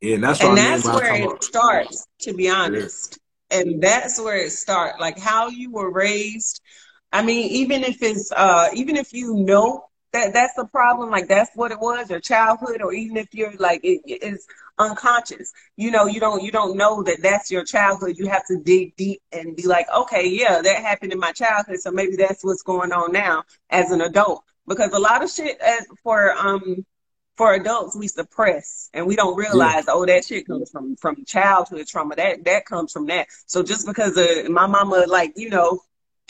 yeah, and that's, and that's where it starts, to be honest. Yeah. And that's where it starts. Like how you were raised, I mean, even if it's uh, even if you know that that's the problem, like that's what it was, your childhood, or even if you're like it is unconscious, you know, you don't you don't know that that's your childhood. You have to dig deep and be like, okay, yeah, that happened in my childhood, so maybe that's what's going on now as an adult. Because a lot of shit as for um for adults we suppress and we don't realize yeah. oh that shit comes from from childhood trauma that that comes from that so just because of my mama like you know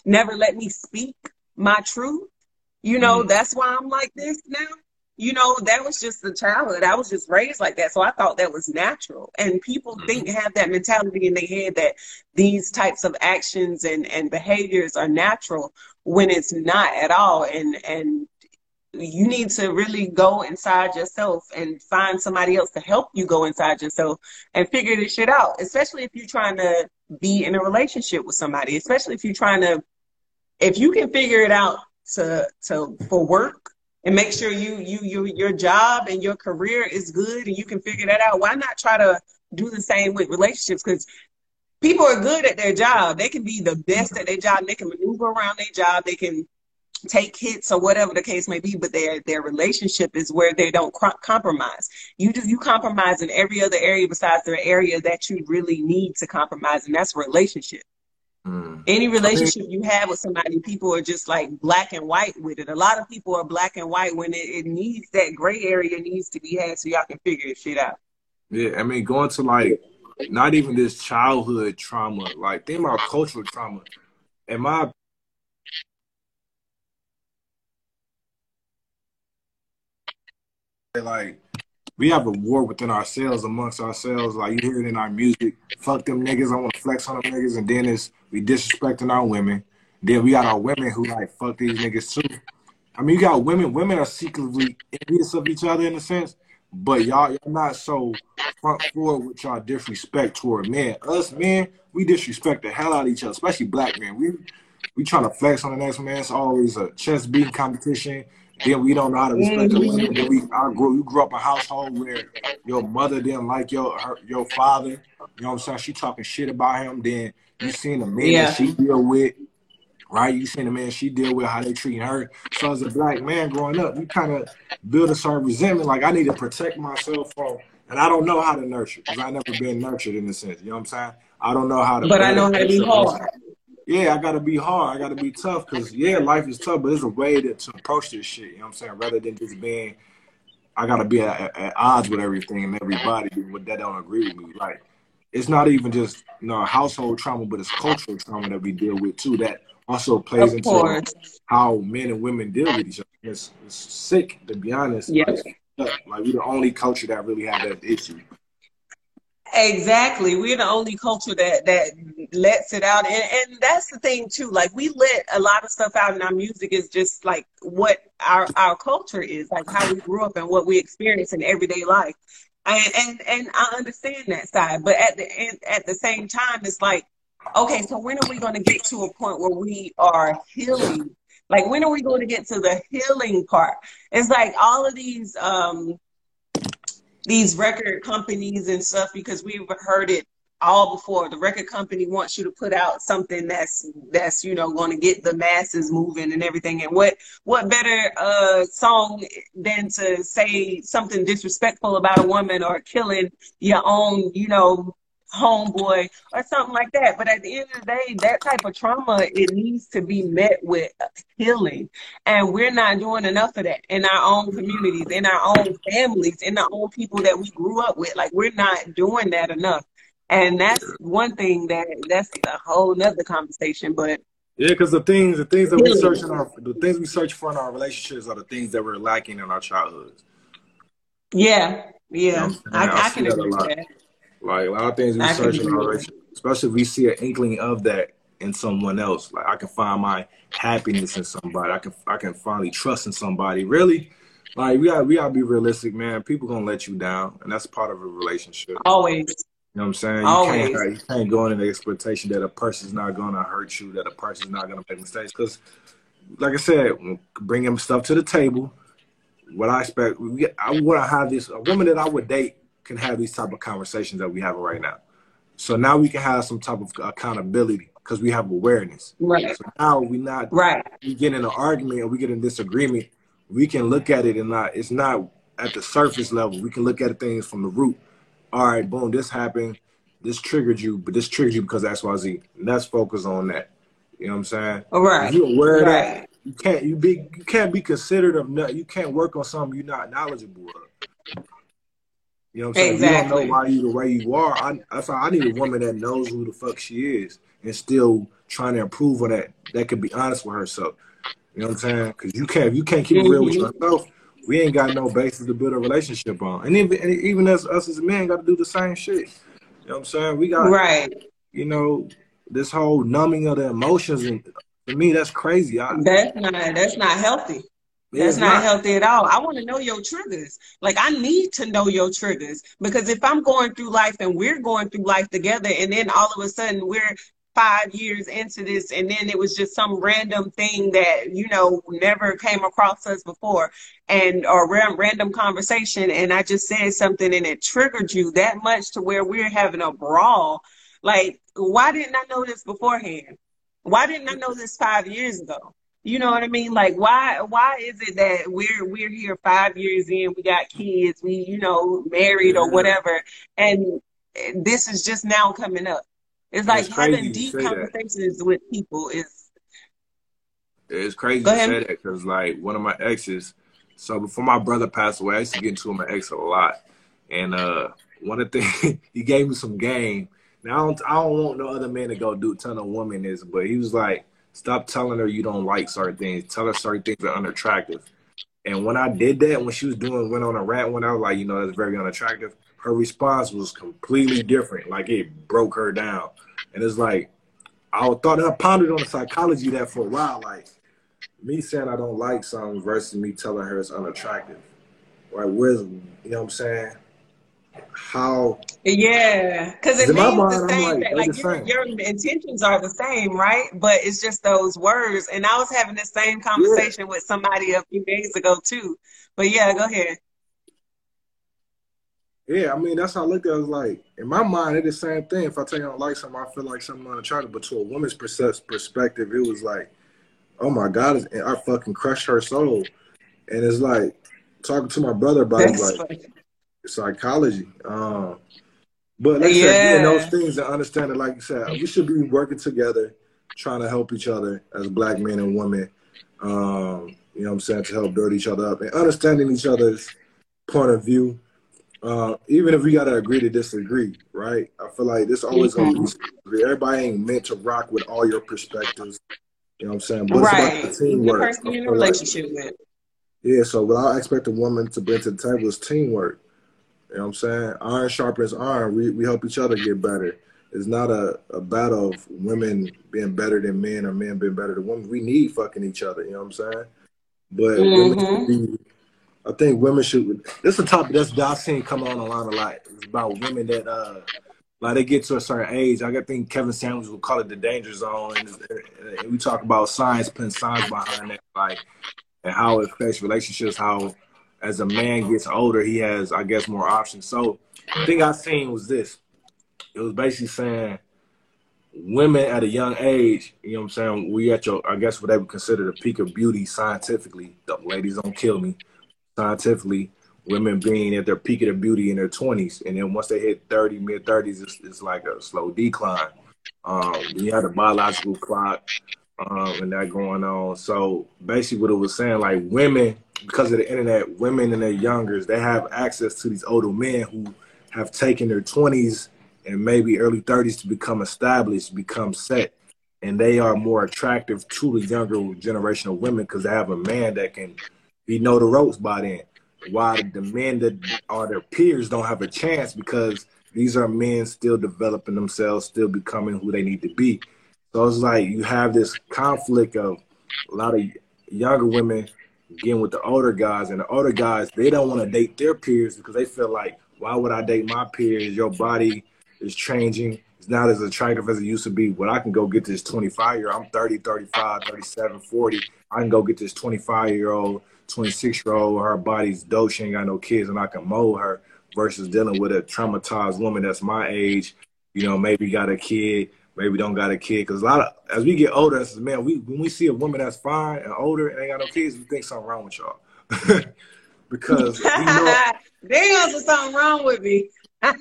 never let me speak my truth. You know, mm-hmm. that's why I'm like this now. You know, that was just the childhood. I was just raised like that. So I thought that was natural. And people mm-hmm. think have that mentality in their head that these types of actions and, and behaviors are natural when it's not at all. And and you need to really go inside yourself and find somebody else to help you go inside yourself and figure this shit out. Especially if you're trying to be in a relationship with somebody, especially if you're trying to if you can figure it out to to for work and make sure you you you your job and your career is good and you can figure that out, why not try to do the same with relationships? Because people are good at their job. They can be the best at their job. They can maneuver around their job. They can take hits or whatever the case may be. But their their relationship is where they don't compromise. You do you compromise in every other area besides the area that you really need to compromise, and that's relationship. Any relationship you have with somebody, people are just like black and white with it. A lot of people are black and white when it, it needs that gray area needs to be had so y'all can figure this shit out. Yeah, I mean, going to like not even this childhood trauma, like think about cultural trauma. And my like we have a war within ourselves amongst ourselves. Like you hear it in our music. Fuck them niggas. I want to flex on them niggas. And then it's we disrespecting our women. Then we got our women who like fuck these niggas too. I mean, you got women. Women are secretly envious of each other in a sense, but y'all y'all not so front forward with y'all disrespect toward men. Us men, we disrespect the hell out of each other, especially black men. We we trying to flex on the next man. It's always a chest beating competition. Then we don't know how to respect the women. We I grew you grew up in a household where your mother didn't like your her, your father. You know what I'm saying? She talking shit about him. Then you seen the man yeah. that she deal with, right? You seen the man she deal with, how they treat her. So as a black man growing up, you kind of build a certain resentment. Like I need to protect myself from, and I don't know how to nurture because I never been nurtured in a sense. You know what I'm saying? I don't know how to. But I know how to be hard yeah, I gotta be hard. I gotta be tough because yeah, life is tough, but there's a way to, to approach this shit. You know what I'm saying? Rather than just being, I gotta be at, at odds with everything and everybody that don't agree with me. Like, it's not even just you know household trauma, but it's cultural trauma that we deal with too. That also plays into how men and women deal with each other. It's, it's sick to be honest. Yeah. Like, like we're the only culture that really have that issue. Exactly. We're the only culture that that lets it out. And and that's the thing too. Like we let a lot of stuff out in our music is just like what our our culture is, like how we grew up and what we experience in everyday life. And and, and I understand that side. But at the end at the same time it's like, okay, so when are we gonna get to a point where we are healing? Like when are we going to get to the healing part? It's like all of these um these record companies and stuff because we've heard it all before the record company wants you to put out something that's that's you know going to get the masses moving and everything. And what what better uh song than to say something disrespectful about a woman or killing your own you know homeboy or something like that. But at the end of the day that type of trauma it needs to be met with healing. And we're not doing enough of that in our own communities in our own families in the own people that we grew up with. Like we're not doing that enough and that's one thing that that's a whole nother conversation. But yeah, because the things the things that we search in our the things we search for in our relationships are the things that we're lacking in our childhoods. Yeah, yeah, you know I, I, I, can agree with that. Like a lot of things we I search in our relationships, especially if we see an inkling of that in someone else. Like I can find my happiness in somebody. I can I can finally trust in somebody. Really, like we got we gotta be realistic, man. People gonna let you down, and that's part of a relationship. Always. You know what I'm saying? You Always. can't you can't go into the expectation that a person's not gonna hurt you, that a person's not gonna make mistakes. Because, like I said, bringing stuff to the table, what I expect, we, I want to have this. A woman that I would date can have these type of conversations that we have right now. So now we can have some type of accountability because we have awareness. Right. So now we're not right. We get in an argument or we get in disagreement. We can look at it and not. It's not at the surface level. We can look at things from the root all right, boom, this happened, this triggered you, but this triggered you because that's X, Y, Z. And let's focus on that. You know what I'm saying? All right. If you're aware of right. that, you can't you be you can't be considered of nothing. you can't work on something you're not knowledgeable of. You know what I'm saying? Exactly. you don't know why you the way you are, I that's why I need a woman that knows who the fuck she is and still trying to improve on that. That can be honest with herself. You know what I'm saying? Because you can't you can't keep it real with mm-hmm. yourself we ain't got no basis to build a relationship on. And even and even as us as men got to do the same shit. You know what I'm saying? We got right. You know, this whole numbing of the emotions and for me that's crazy. I, that's not that's not healthy. That's not, not, healthy at all. I want to know your triggers. Like I need to know your triggers because if I'm going through life and we're going through life together and then all of a sudden we're five years into this and then it was just some random thing that you know never came across us before and or random conversation and i just said something and it triggered you that much to where we're having a brawl like why didn't i know this beforehand why didn't i know this five years ago you know what I mean? Like why why is it that we're we're here five years in, we got kids, we, you know, married or whatever, and this is just now coming up. It's like it's having deep conversations that. with people is. It's crazy to say that because, like, one of my exes. So before my brother passed away, I used to get into my ex a lot, and uh, one of the things he gave me some game. Now I don't, I don't want no other man to go do tell no woman this, but he was like, stop telling her you don't like certain things. Tell her certain things are unattractive. And when I did that, when she was doing went on a rant, when I was like, you know, that's very unattractive her response was completely different. Like it broke her down. And it's like, I thought I pondered on the psychology that for a while. Like me saying I don't like something versus me telling her it's unattractive. Right? Where's, you know what I'm saying? How? Yeah, because it means mind, the same. Like, like your, your, intentions are the same, right? But it's just those words. And I was having the same conversation yeah. with somebody a few days ago too. But yeah, go ahead. Yeah, I mean that's how I looked at it. I was like, in my mind, it's the same thing. If I tell you I don't like something, I feel like something unattractive. But to a woman's perspective, it was like, oh my god, I fucking crushed her soul. And it's like talking to my brother about it, like funny. psychology. Um, but like yeah. I said, those things and understanding, like you said, we should be working together, trying to help each other as black men and women. Um, you know what I'm saying, to help build each other up and understanding each other's point of view uh, even if we gotta agree to disagree, right? I feel like this always mm-hmm. gonna be everybody ain't meant to rock with all your perspectives. You know what I'm saying? But right. it's about the teamwork. The person you're in a relationship like, with. Yeah, so what I expect a woman to bring to the table is teamwork. You know what I'm saying? Iron sharpens iron. We we help each other get better. It's not a, a battle of women being better than men or men being better than women. We need fucking each other, you know what I'm saying? But mm-hmm. women be I think women should. This is a topic that's that I've seen come on a lot a lot. It's about women that uh like they get to a certain age. I think Kevin Samuels would call it the danger zone, and, and we talk about science, putting science behind that, like and how it affects relationships. How as a man gets older, he has, I guess, more options. So the thing I've seen was this: it was basically saying women at a young age, you know what I'm saying, we at your I guess what they would consider the peak of beauty scientifically. The ladies don't kill me. Scientifically, women being at their peak of their beauty in their 20s, and then once they hit 30, mid 30s, it's, it's, like a slow decline. Um, you have the biological clock um, and that going on. So basically, what it was saying, like women, because of the internet, women and their youngers, they have access to these older men who have taken their 20s and maybe early 30s to become established, become set. And they are more attractive to the younger generation of women because they have a man that can be know the ropes by then. Why the men that are their peers don't have a chance because these are men still developing themselves, still becoming who they need to be. So it's like you have this conflict of a lot of younger women getting with the older guys, and the older guys they don't want to date their peers because they feel like, why would I date my peers? Your body is changing. It's not as attractive as it used to be. When I can go get this 25 year, I'm 30, 35, 37, 40. I can go get this 25 year old, 26 year old. Her body's dope. She ain't got no kids, and I can mold her. Versus dealing with a traumatized woman that's my age. You know, maybe got a kid maybe don't got a kid. Because a lot of as we get older, as man, we when we see a woman that's fine and older and ain't got no kids, we think something wrong with y'all. because we know, there's something wrong with me. I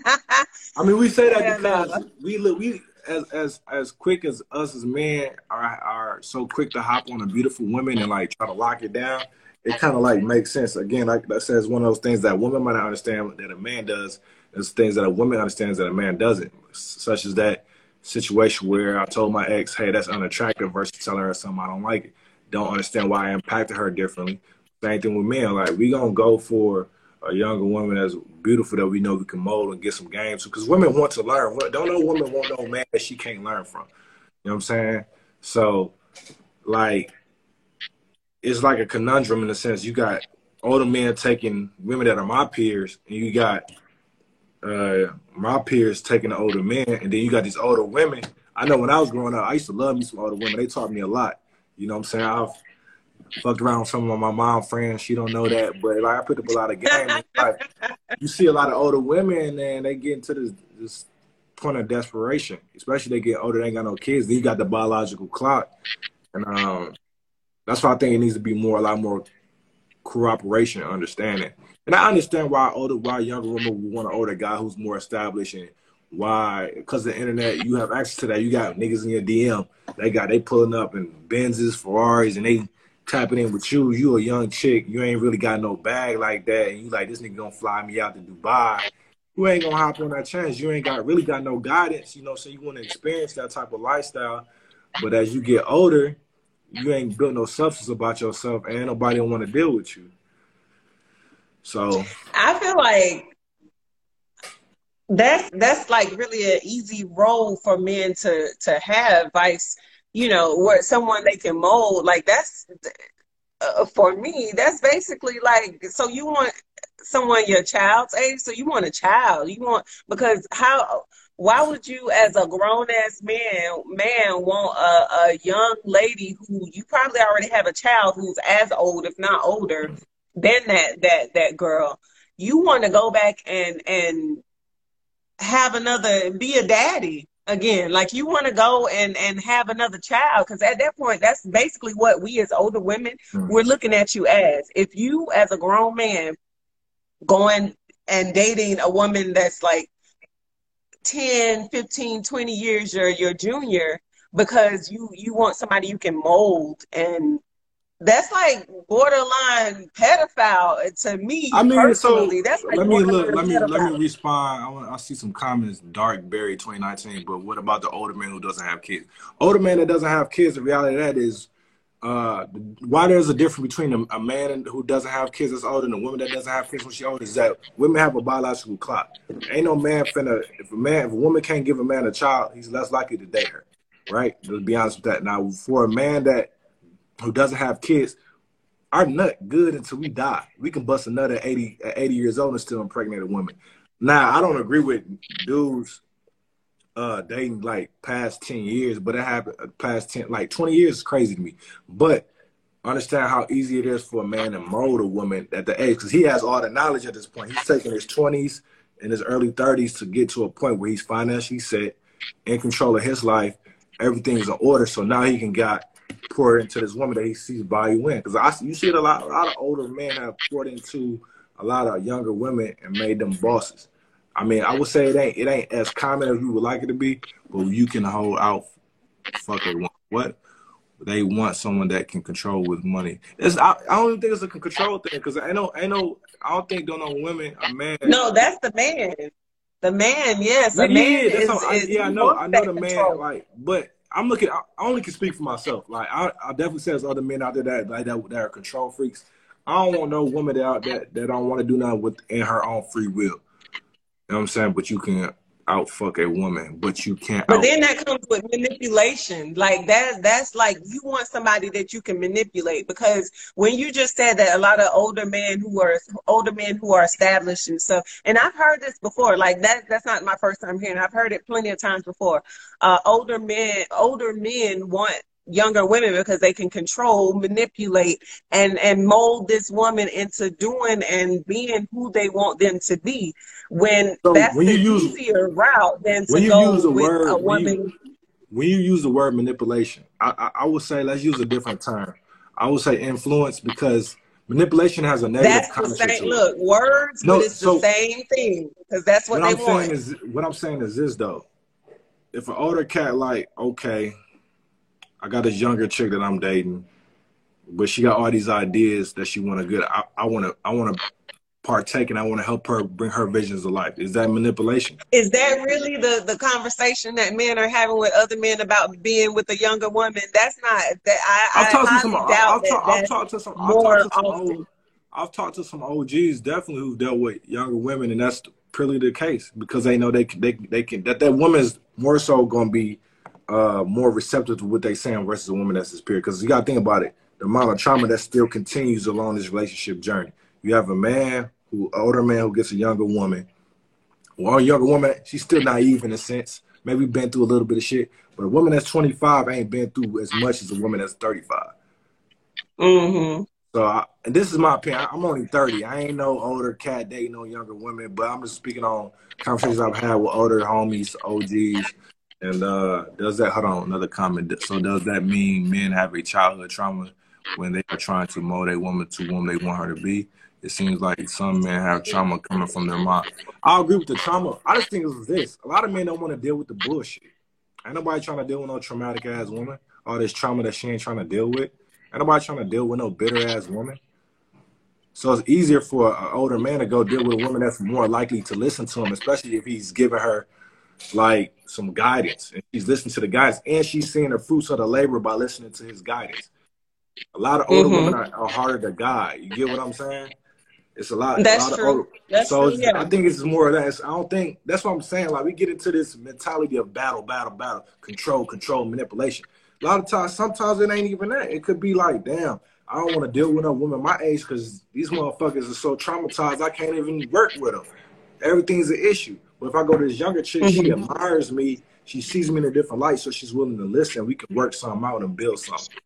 mean, we say that because we look we as as as quick as us as men are are so quick to hop on a beautiful woman and like try to lock it down. It kind of like makes sense. Again, like that says one of those things that women might not understand that a man does. There's things that a woman understands that a man doesn't, such as that situation where I told my ex, hey, that's unattractive versus telling her something I don't like it. Don't understand why I impacted her differently. Same thing with men. Like we gonna go for a younger woman that's beautiful that we know we can mold and get some games because women want to learn. Don't know women want no man that she can't learn from. You know what I'm saying? So like it's like a conundrum in a sense you got older men taking women that are my peers and you got uh, my peers taking the older men, and then you got these older women. I know when I was growing up, I used to love me some older women. They taught me a lot. You know what I'm saying? I've fucked around with some of my mom friends. She don't know that, but like I put up a lot of game. Like you see a lot of older women, and they get into this this point of desperation. Especially they get older, they ain't got no kids. Then you got the biological clock, and um, that's why I think it needs to be more, a lot more cooperation and understanding. And I understand why older, why younger women would want an older guy who's more established and why, because the internet, you have access to that. You got niggas in your DM. They got, they pulling up in Benzes, Ferraris, and they tapping in with you. You a young chick. You ain't really got no bag like that. And you like, this nigga gonna fly me out to Dubai. You ain't gonna hop on that chance. You ain't got really got no guidance, you know, so you want to experience that type of lifestyle. But as you get older, you ain't built no substance about yourself and nobody want to deal with you. So I feel like that's that's like really an easy role for men to to have vice you know where someone they can mold like that's uh, for me that's basically like so you want someone your child's age so you want a child you want because how why would you as a grown ass man man want a, a young lady who you probably already have a child who's as old if not older than that that that girl? You want to go back and and have another be a daddy again. Like you want to go and and have another child because at that point that's basically what we as older women mm-hmm. we're looking at you as. If you as a grown man going and dating a woman that's like 10 15 20 years your your junior because you you want somebody you can mold and that's like borderline pedophile uh, to me. I mean, so that's like let me look. Let me pedophile. let me respond. I want. I see some comments. Dark Berry 2019. But what about the older man who doesn't have kids? Older man that doesn't have kids. The reality of that is, uh, why there's a difference between a, a, man who doesn't have kids that's older and a woman that doesn't have kids when she's older is that women have a biological clock. Ain't no man finna. If a man, if a woman can't give a man a child, he's less likely to date her. Right. Let's be honest with that. Now, for a man that who doesn't have kids, our nut good until we die. We can bust another 80 at 80 years old and still impregnate a woman. Now, I don't agree with dudes uh dating like past 10 years, but it happened uh, past 10, like 20 years is crazy to me. But understand how easy it is for a man to mold a woman at the age because he has all the knowledge at this point. He's taking his 20s and his early 30s to get to a point where he's financially set, in control of his life, everything's in order. So now he can got pour into this woman that he sees value in. Because I you see it a lot. A lot of older men have poured into a lot of younger women and made them bosses. I mean, I would say it ain't it ain't as common as you would like it to be, but you can hold out. Fuck it, what they want someone that can control with money. It's I, I don't even think it's a control thing because I know I know I don't think don't know women a man. No, that's the man. The man, yes, the yeah, man yeah, is, I, yeah, I know, I know the man. Like, but I'm looking. I, only can speak for myself. Like, I, I definitely say there's other men out there that like that, that are control freaks. I don't want no woman out that that don't want to do nothing with in her own free will. You know what I'm saying? But you can out fuck a woman, but you can't. But then that comes with manipulation. Like that, that's like you want somebody that you can manipulate because when you just said that a lot of older men who are older men who are established and stuff, and I've heard this before. Like that, that's not my first time hearing. I've heard it plenty of times before. Uh, older men, older men want younger women because they can control, manipulate, and and mold this woman into doing and being who they want them to be. When so that's when the use, easier route than to go with word, a woman. When you, when you, use the word manipulation, I, I, I would say let's use a different term. I would say influence because manipulation has a negative that's the same, Look, words, no, but it's so, the same thing because that's what, what they I'm want. Saying is, what I'm saying is this though. If an older cat like, okay, I got this younger chick that I'm dating, but she got all these ideas that she want to good. I I want to I want to partake and I want to help her bring her visions to life. Is that manipulation? Is that really the the conversation that men are having with other men about being with a younger woman? That's not that I. I've talked to some. I've, talk, I've talked to some. I've talked to some old. I've talked to some OGs definitely who dealt with younger women, and that's purely the case because they know they can, they they can that that woman's more so going to be uh, more receptive to what they saying versus a woman that's his peer. Because you got to think about it, the amount of trauma that still continues along this relationship journey. You have a man who, older man who gets a younger woman. Well, a younger woman, she's still naive in a sense. Maybe been through a little bit of shit, but a woman that's 25 ain't been through as much as a woman that's 35. Mm-hmm. So, I, and this is my opinion. I'm only 30. I ain't no older cat dating no younger women, but I'm just speaking on conversations I've had with older homies, OGs, and uh, does that hold on another comment? So does that mean men have a childhood trauma when they are trying to mold a woman to whom they want her to be? It seems like some men have trauma coming from their mom. I agree with the trauma. I just think it's this: a lot of men don't want to deal with the bullshit. Ain't nobody trying to deal with no traumatic ass woman. All this trauma that she ain't trying to deal with. Ain't nobody trying to deal with no bitter ass woman. So it's easier for an older man to go deal with a woman that's more likely to listen to him, especially if he's giving her like some guidance and she's listening to the guidance and she's seeing the fruits of the labor by listening to his guidance. A lot of older mm-hmm. women are, are, harder to guide. You get what I'm saying? It's a lot. That's a lot true. Of older, that's so true, yeah. I think it's more of that. It's, I don't think that's what I'm saying. Like we get into this mentality of battle, battle, battle, control, control, manipulation. A lot of times, sometimes it ain't even that. It could be like, damn, I don't want to deal with a woman my age because these motherfuckers are so traumatized. I can't even work with them. Everything's an issue. But if I go to this younger chick, mm-hmm. she admires me. She sees me in a different light, so she's willing to listen. We can work something out and build something.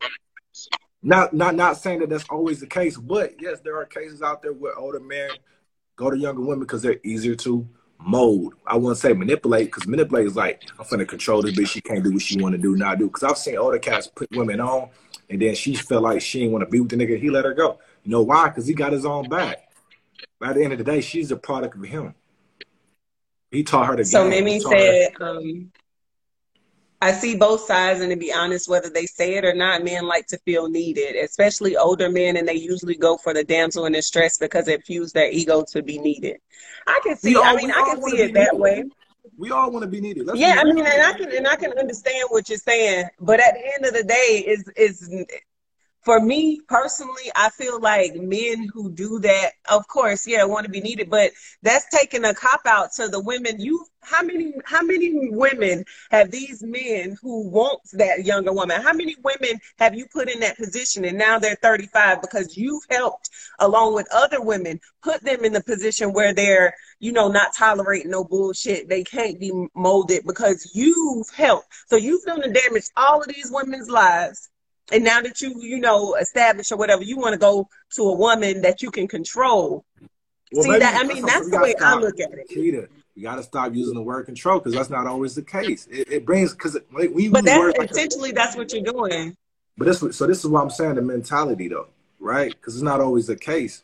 Not not not saying that that's always the case, but yes, there are cases out there where older men go to younger women because they're easier to mold. I wouldn't say manipulate because manipulate is like I'm gonna control this bitch. She can't do what she want to do, not do. Because I've seen older cats put women on, and then she felt like she didn't want to be with the nigga. He let her go. You know why? Because he got his own back. By the end of the day, she's a product of him. He taught her to. So Mimi said, um, "I see both sides, and to be honest, whether they say it or not, men like to feel needed, especially older men, and they usually go for the damsel in distress because it fuels their ego to be needed. I can see. All, I mean, I can see it that way." We all want to be needed. Let's yeah, be I mean, and I can and I can understand what you're saying, but at the end of the day, is is for me personally, I feel like men who do that, of course, yeah, want to be needed, but that's taking a cop out to the women. You, how many, how many women have these men who want that younger woman? How many women have you put in that position and now they're 35 because you've helped along with other women put them in the position where they're, you know, not tolerating no bullshit. They can't be molded because you've helped. So you've done the damage all of these women's lives and now that you, you know, established or whatever, you want to go to a woman that you can control. Well, See that? I mean, that's, the way stop, I look at it. Keita, you got to stop using the word control because that's not always the case. It, it brings because we. But that's essentially like that's what you're doing. But this, so this is what I'm saying. The mentality, though, right? Because it's not always the case.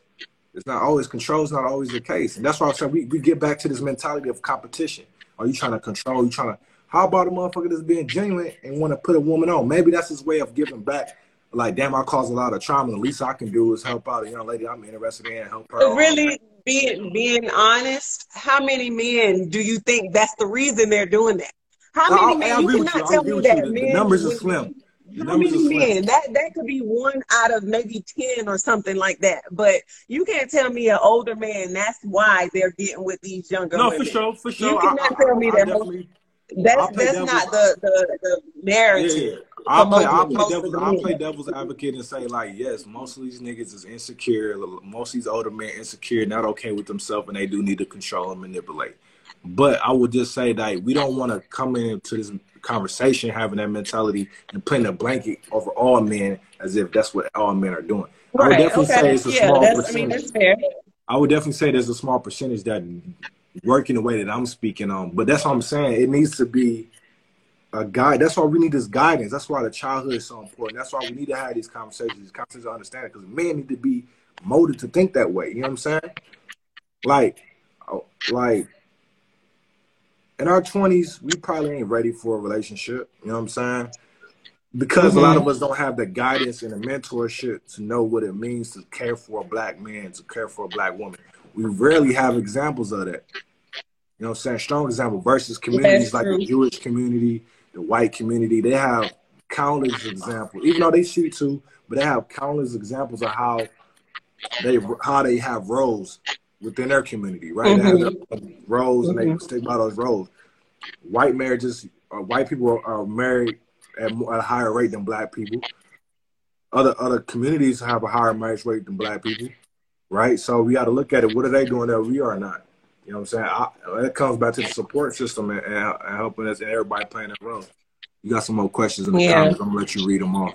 It's not always control. It's not always the case, and that's why I'm saying we, we get back to this mentality of competition. Are you trying to control? Are you trying to? How about a motherfucker that's being genuine and want to put a woman on? Maybe that's his way of giving back like, damn, I caused a lot of trauma. The least I can do is help out a young lady I'm interested in, help her. But really, being being honest, how many men do you think that's the reason they're doing that? How many I, men? I you cannot you. tell me that the, men. The numbers are slim. The how many men? That that could be one out of maybe ten or something like that. But you can't tell me an older man. That's why they're getting with these younger. No, women. for sure, for sure. You cannot I, tell me that. That's that's not the, the the narrative. Yeah, yeah. I'll play, I'll play, devil's, I'll play devil's advocate and say like, yes, most of these niggas is insecure. Most of these older men insecure, not okay with themselves, and they do need to control and manipulate. But I would just say that we don't want to come into this conversation having that mentality and putting a blanket over all men as if that's what all men are doing. Right. I would definitely okay. say it's a yeah, small percentage. I mean, that's fair. I would definitely say there's a small percentage that work in the way that I'm speaking on. But that's what I'm saying. It needs to be a guide. That's why we need this guidance. That's why the childhood is so important. That's why we need to have these conversations, these conversations to understand it, because men need to be molded to think that way. You know what I'm saying? Like, oh, like in our 20s, we probably ain't ready for a relationship. You know what I'm saying? Because mm-hmm. a lot of mm-hmm. us don't have the guidance and the mentorship to know what it means to care for a black man, to care for a black woman. We rarely have examples of that. You know what I'm saying? Strong example versus communities like the Jewish community, the white community, they have countless examples. Even though they shoot too, but they have countless examples of how they how they have roles within their community, right? Mm-hmm. They have mm-hmm. roles and mm-hmm. they stick by those roles. White marriages, uh, white people are, are married at, at, a higher rate than black people. Other other communities have a higher marriage rate than black people, right? So we got to look at it. What are they doing that we are not? You know what I'm saying? I, it comes back to the support system and, and, helping us and everybody playing that role. You got some more questions in the yeah. comments. I'm gonna let you read them off.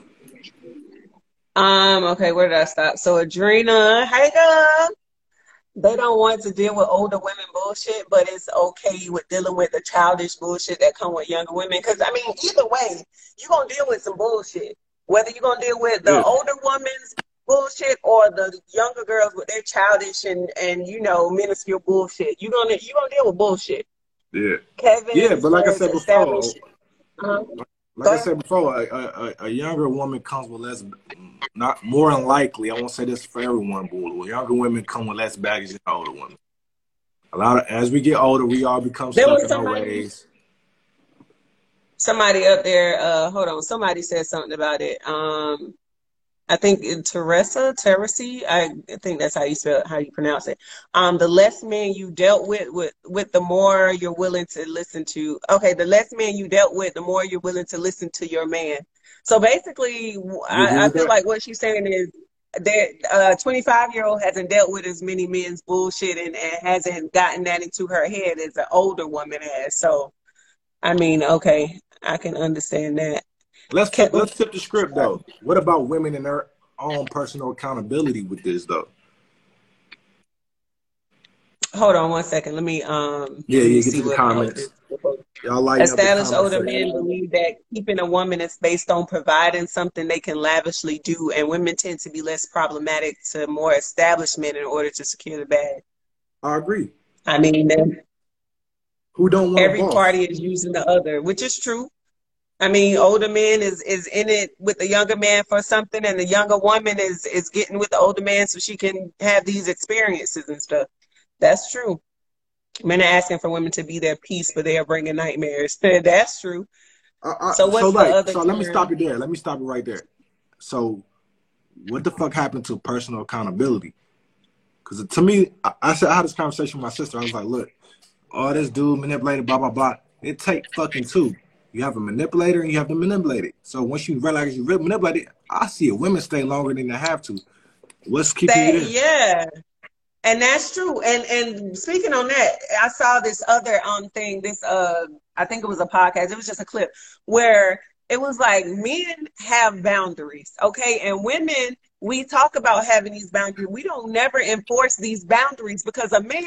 Um. Okay. Where did I stop? So Adrena, hey girl. They don't want to deal with older women bullshit, but it's okay with dealing with the childish bullshit that come with younger women. Because I mean, either way, you're gonna deal with some bullshit. Whether you're gonna deal with the yeah. older woman's bullshit or the younger girls with their childish and and you know minuscule bullshit. You gonna you gonna deal with bullshit. Yeah. Kevin. Yeah, but like I said before, uh-huh. like I said before, a, a, a, younger woman comes with less, not more than likely. I won't say this for everyone, but younger women come with less baggage than older women. A lot of as we get older, we all become stuck in our ways. Somebody up there, uh, hold on. Somebody said something about it. Um, I think Teresa, Teresi, I think that's how you spell how you pronounce it. Um, the less men you dealt with, with, with the more you're willing to listen to. Okay, the less men you dealt with, the more you're willing to listen to your man. So basically, I, I feel like what she's saying is that a 25 year old hasn't dealt with as many men's bullshit and, and hasn't gotten that into her head as an older woman has. So, I mean, okay, I can understand that. Let's flip, let's flip the script though. What about women and their own personal accountability with this though? Hold on one second. Let me um. Yeah, you get to the comments. Y'all like established older men believe that keeping a woman is based on providing something they can lavishly do, and women tend to be less problematic to more established men in order to secure the bag. I agree. I mean, who don't want every party is using the other, which is true. I mean, older man is is in it with the younger man for something, and the younger woman is is getting with the older man so she can have these experiences and stuff. That's true. Men are asking for women to be their peace, but they are bringing nightmares. That's true. Uh, uh, so what's so like, the other? So let me stop you there. Let me stop you right there. So, what the fuck happened to personal accountability? Because to me, I, I said I had this conversation with my sister. I was like, look, all this dude manipulated, blah blah blah. It take fucking two. You have a manipulator and you have to manipulate it. So once you realize you manipulate it, I see it. Women stay longer than they have to. What's keeping that, you there? Yeah. And that's true. And and speaking on that, I saw this other um thing, this uh I think it was a podcast, it was just a clip where it was like men have boundaries, okay? And women, we talk about having these boundaries. We don't never enforce these boundaries because a man,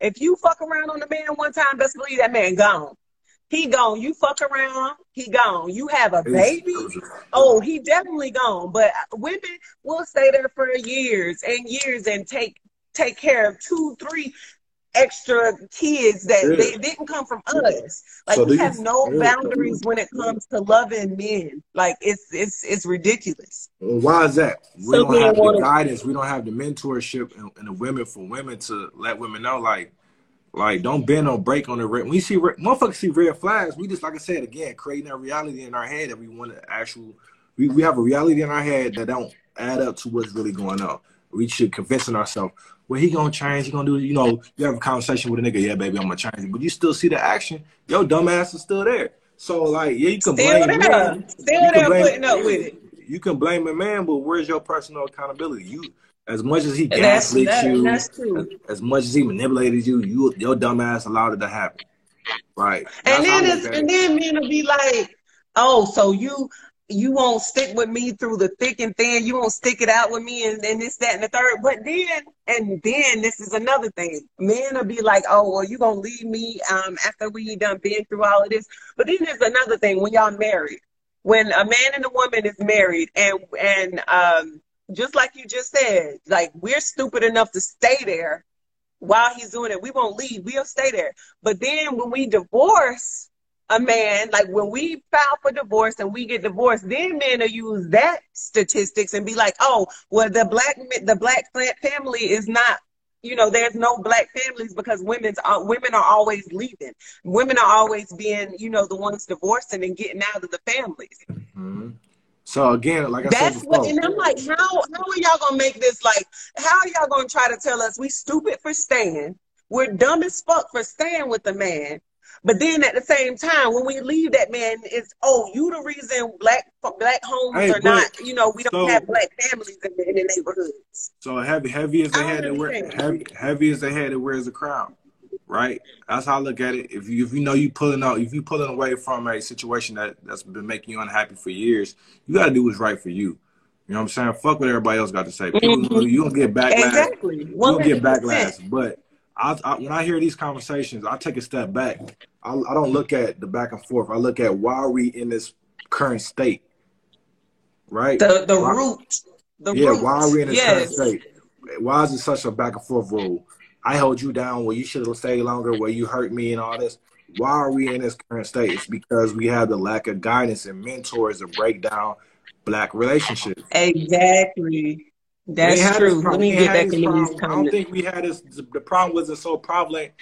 if you fuck around on a man one time, best believe that man gone. He gone. You fuck around, he gone. You have a baby, oh, he definitely gone. But women will stay there for years and years and take take care of two, three extra kids that yeah. they didn't come from us. Like so we have no boundaries when it comes to loving men. Like it's it's it's ridiculous. Well, why is that? We so don't have the guidance. We don't have the mentorship and, and, the women for women to let women know like. Like don't bend or break on the red. When we see red, motherfuckers see red flags, we just like I said again, creating a reality in our head that we want to actual. We, we have a reality in our head that don't add up to what's really going on. We should convincing ourselves well, he gonna change. He gonna do. You know, you have a conversation with a nigga. Yeah, baby, I'm gonna change. But you still see the action. Yo, dumbass is still there. So like, yeah, you can still blame there. Man. Still there, blame, putting up with it. You can blame a man, but where's your personal accountability? You, as much as he gaslit that, you, as, as, much as he manipulated you, you your dumbass allowed it to happen. Right. That's and then it's, and then men will be like, oh, so you you won't stick with me through the thick and thin. You won't stick it out with me and, and this, that, and the third. But then, and then this is another thing. Men will be like, oh, well, you going to leave me um, after we done been through all of this. But then there's another thing when y'all married. When a man and a woman is married and, and um, just like you just said, like we're stupid enough to stay there while he's doing it. We won't leave. We'll stay there. But then when we divorce, a man, like when we file for divorce and we get divorced, then men will use that statistics and be like, oh, well, the black the black family is not, you know, there's no black families because women's uh, women are always leaving. Women are always being, you know, the ones divorcing and getting out of the families. Mm-hmm. So again, like I That's said before, what, and I'm like, how how are y'all gonna make this like? How are y'all gonna try to tell us we stupid for staying? We're dumb as fuck for staying with the man, but then at the same time, when we leave that man, it's oh, you the reason black black homes hey, are not, you know, we don't so, have black families in the, in the, neighborhoods. So heavy, heavy as they had to wear, heavy, heavy as they had to wears a crown, right? That's how I look at it. If you if you know you pulling out, if you pulling away from a situation that that's been making you unhappy for years, you got to do what's right for you. You know what I'm saying? Fuck what everybody else got to say. Mm-hmm. You don't get backlash. Exactly. You don't get backlash, but I, I, when I hear these conversations, I take a step back. I, I don't look at the back and forth. I look at why are we in this current state, right? The the why, root. The yeah, root. why are we in this yes. current state? Why is it such a back and forth rule? I hold you down where you should have stayed longer, where you hurt me and all this. Why are we in this current state? It's because we have the lack of guidance and mentors to break down black relationships. Exactly. That's true. Let me get back in these I don't think we had this. The problem wasn't so prevalent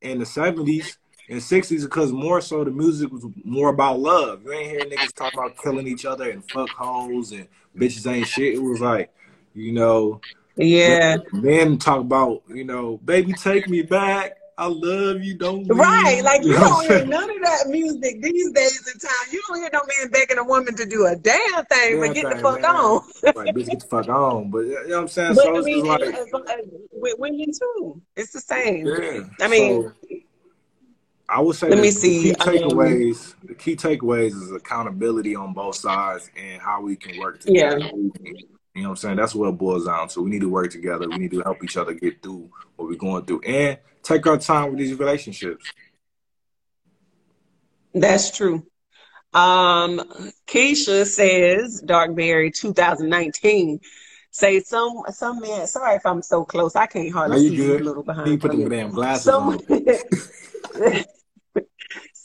in the seventies and sixties because more so the music was more about love. You ain't hear niggas talk about killing each other and fuck hoes and bitches ain't shit. It was like, you know, yeah. Men talk about, you know, baby, take me back. I love you, don't Right, like you, don't hear none of that music these days in time. You don't hear no man begging a woman to do a damn thing, damn but get thing, the fuck man. on. right, bitch, get the fuck on. But you know what I'm saying? But, so I mean, like, with women too, it's the same. Yeah. I mean. So, I would say let me see. The key takeaways. Um, the key takeaways is accountability on both sides and how we can work together. Yeah. You know what I'm saying? That's what it boils down to. We need to work together. We need to help each other get through what we're going through and take our time with these relationships. That's true. Um, Keisha says, Darkberry 2019. Say some some man. Sorry if I'm so close. I can't hardly see you. A little behind. You put them damn glasses some, on.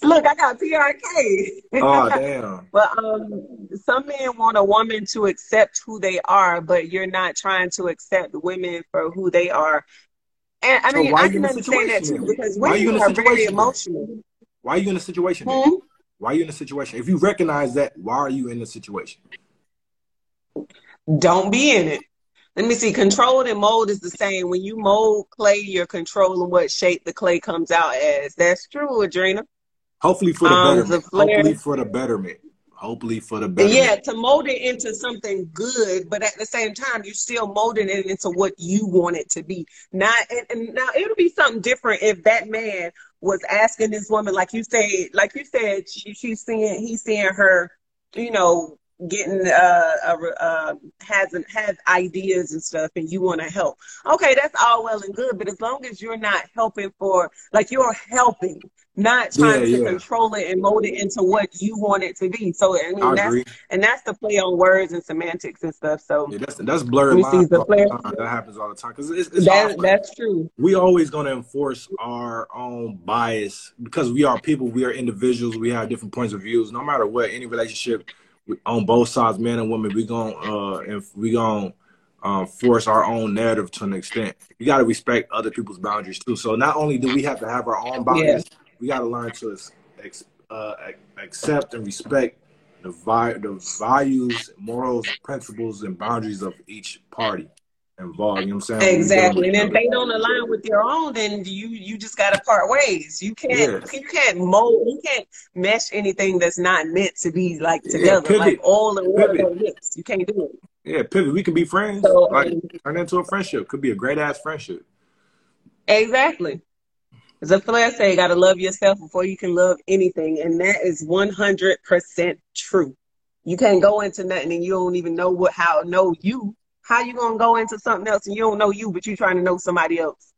Look, I got PRK. Oh damn. but um, some men want a woman to accept who they are, but you're not trying to accept women for who they are. And I mean, so I can understand that too because women are very emotional. Why are you in a situation? Hmm? Why are you in a situation? If you recognize that, why are you in the situation? Don't be in it. Let me see. Controlled and mold is the same. When you mold clay, you're controlling what shape the clay comes out as. That's true, Adrena. Hopefully for the um, betterment. The Hopefully for the betterment. Hopefully for the betterment. Yeah, to mold it into something good, but at the same time, you're still molding it into what you want it to be. Not and, and now it'll be something different if that man was asking this woman, like you said, like you said, she, she's seeing he's seeing her you know, getting uh, uh, uh has has ideas and stuff and you want to help. Okay that's all well and good but as long as you're not helping for like you're helping not trying yeah, to yeah. control it and mold it into what you want it to be. So i mean I that's agree. and that's the play on words and semantics and stuff so yeah, that's that's blurred lines that happens all the time because it's, it's that, that's true. We always going to enforce our own bias because we are people we are individuals we have different points of views. No matter what any relationship on both sides, men and women, we going uh and we going um, force our own narrative to an extent. We got to respect other people's boundaries too. So not only do we have to have our own boundaries, yeah. we got to learn to uh, accept and respect the, vi- the values, morals, principles, and boundaries of each party involved. You know what I'm saying? Exactly. And if they don't align with your own, then you you just gotta part ways. You can't yeah. you can't mold you can't mesh anything that's not meant to be like together. Yeah, like all the water mix. You can't do it. Yeah, pivot. We can be friends. So, like um, turn into a friendship. Could be a great ass friendship. Exactly. As a Flair say, you gotta love yourself before you can love anything. And that is one hundred percent true. You can't go into nothing and you don't even know what how know you how you gonna go into something else and you don't know you, but you trying to know somebody else?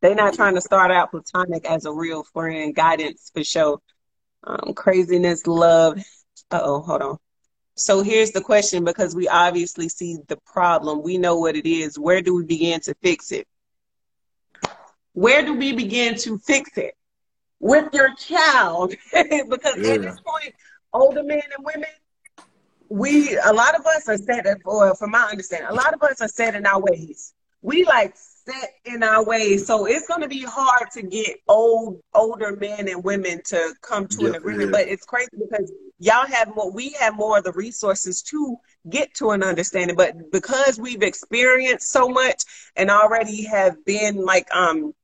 They're not trying to start out platonic as a real friend, guidance for sure. Um, craziness, love. Uh oh, hold on. So here's the question because we obviously see the problem. We know what it is. Where do we begin to fix it? Where do we begin to fix it? With your child. because yeah. at this point, older men and women, we a lot of us are set for from my understanding, a lot of us are set in our ways. We like set in our ways. So it's gonna be hard to get old older men and women to come to yeah, an agreement. Yeah. But it's crazy because y'all have more we have more of the resources to get to an understanding. But because we've experienced so much and already have been like um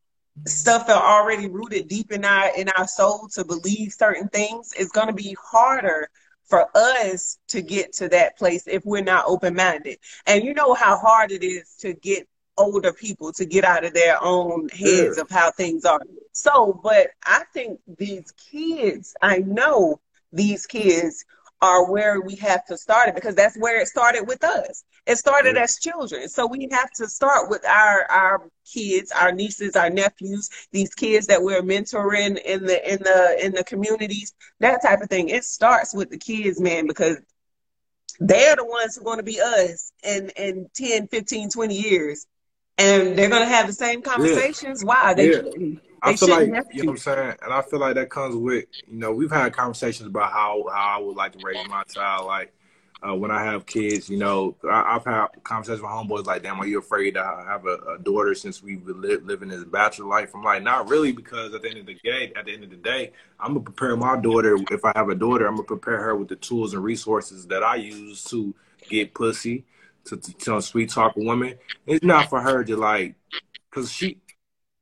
stuff that already rooted deep in our in our soul to believe certain things, it's gonna be harder for us to get to that place if we're not open minded. And you know how hard it is to get older people to get out of their own heads yeah. of how things are. So, but I think these kids, I know these kids are where we have to start it because that's where it started with us. It started as children. So we have to start with our our kids, our nieces, our nephews, these kids that we're mentoring in the in the in the communities, that type of thing. It starts with the kids, man, because they're the ones who are going to be us in in 10, 15, 20 years. And they're going to have the same conversations. Yeah. Why? They yeah. I feel like you know what I'm saying, and I feel like that comes with you know we've had conversations about how how I would like to raise my child. Like uh, when I have kids, you know, I, have had conversations with homeboys like, "Damn, are you afraid to have a, a daughter since we've been li- living this bachelor life?" I'm like, "Not really," because at the end of the day, at the end of the day, I'm gonna prepare my daughter. If I have a daughter, I'm gonna prepare her with the tools and resources that I use to get pussy, to, to, to sweet talk a woman. It's not for her to like, cause she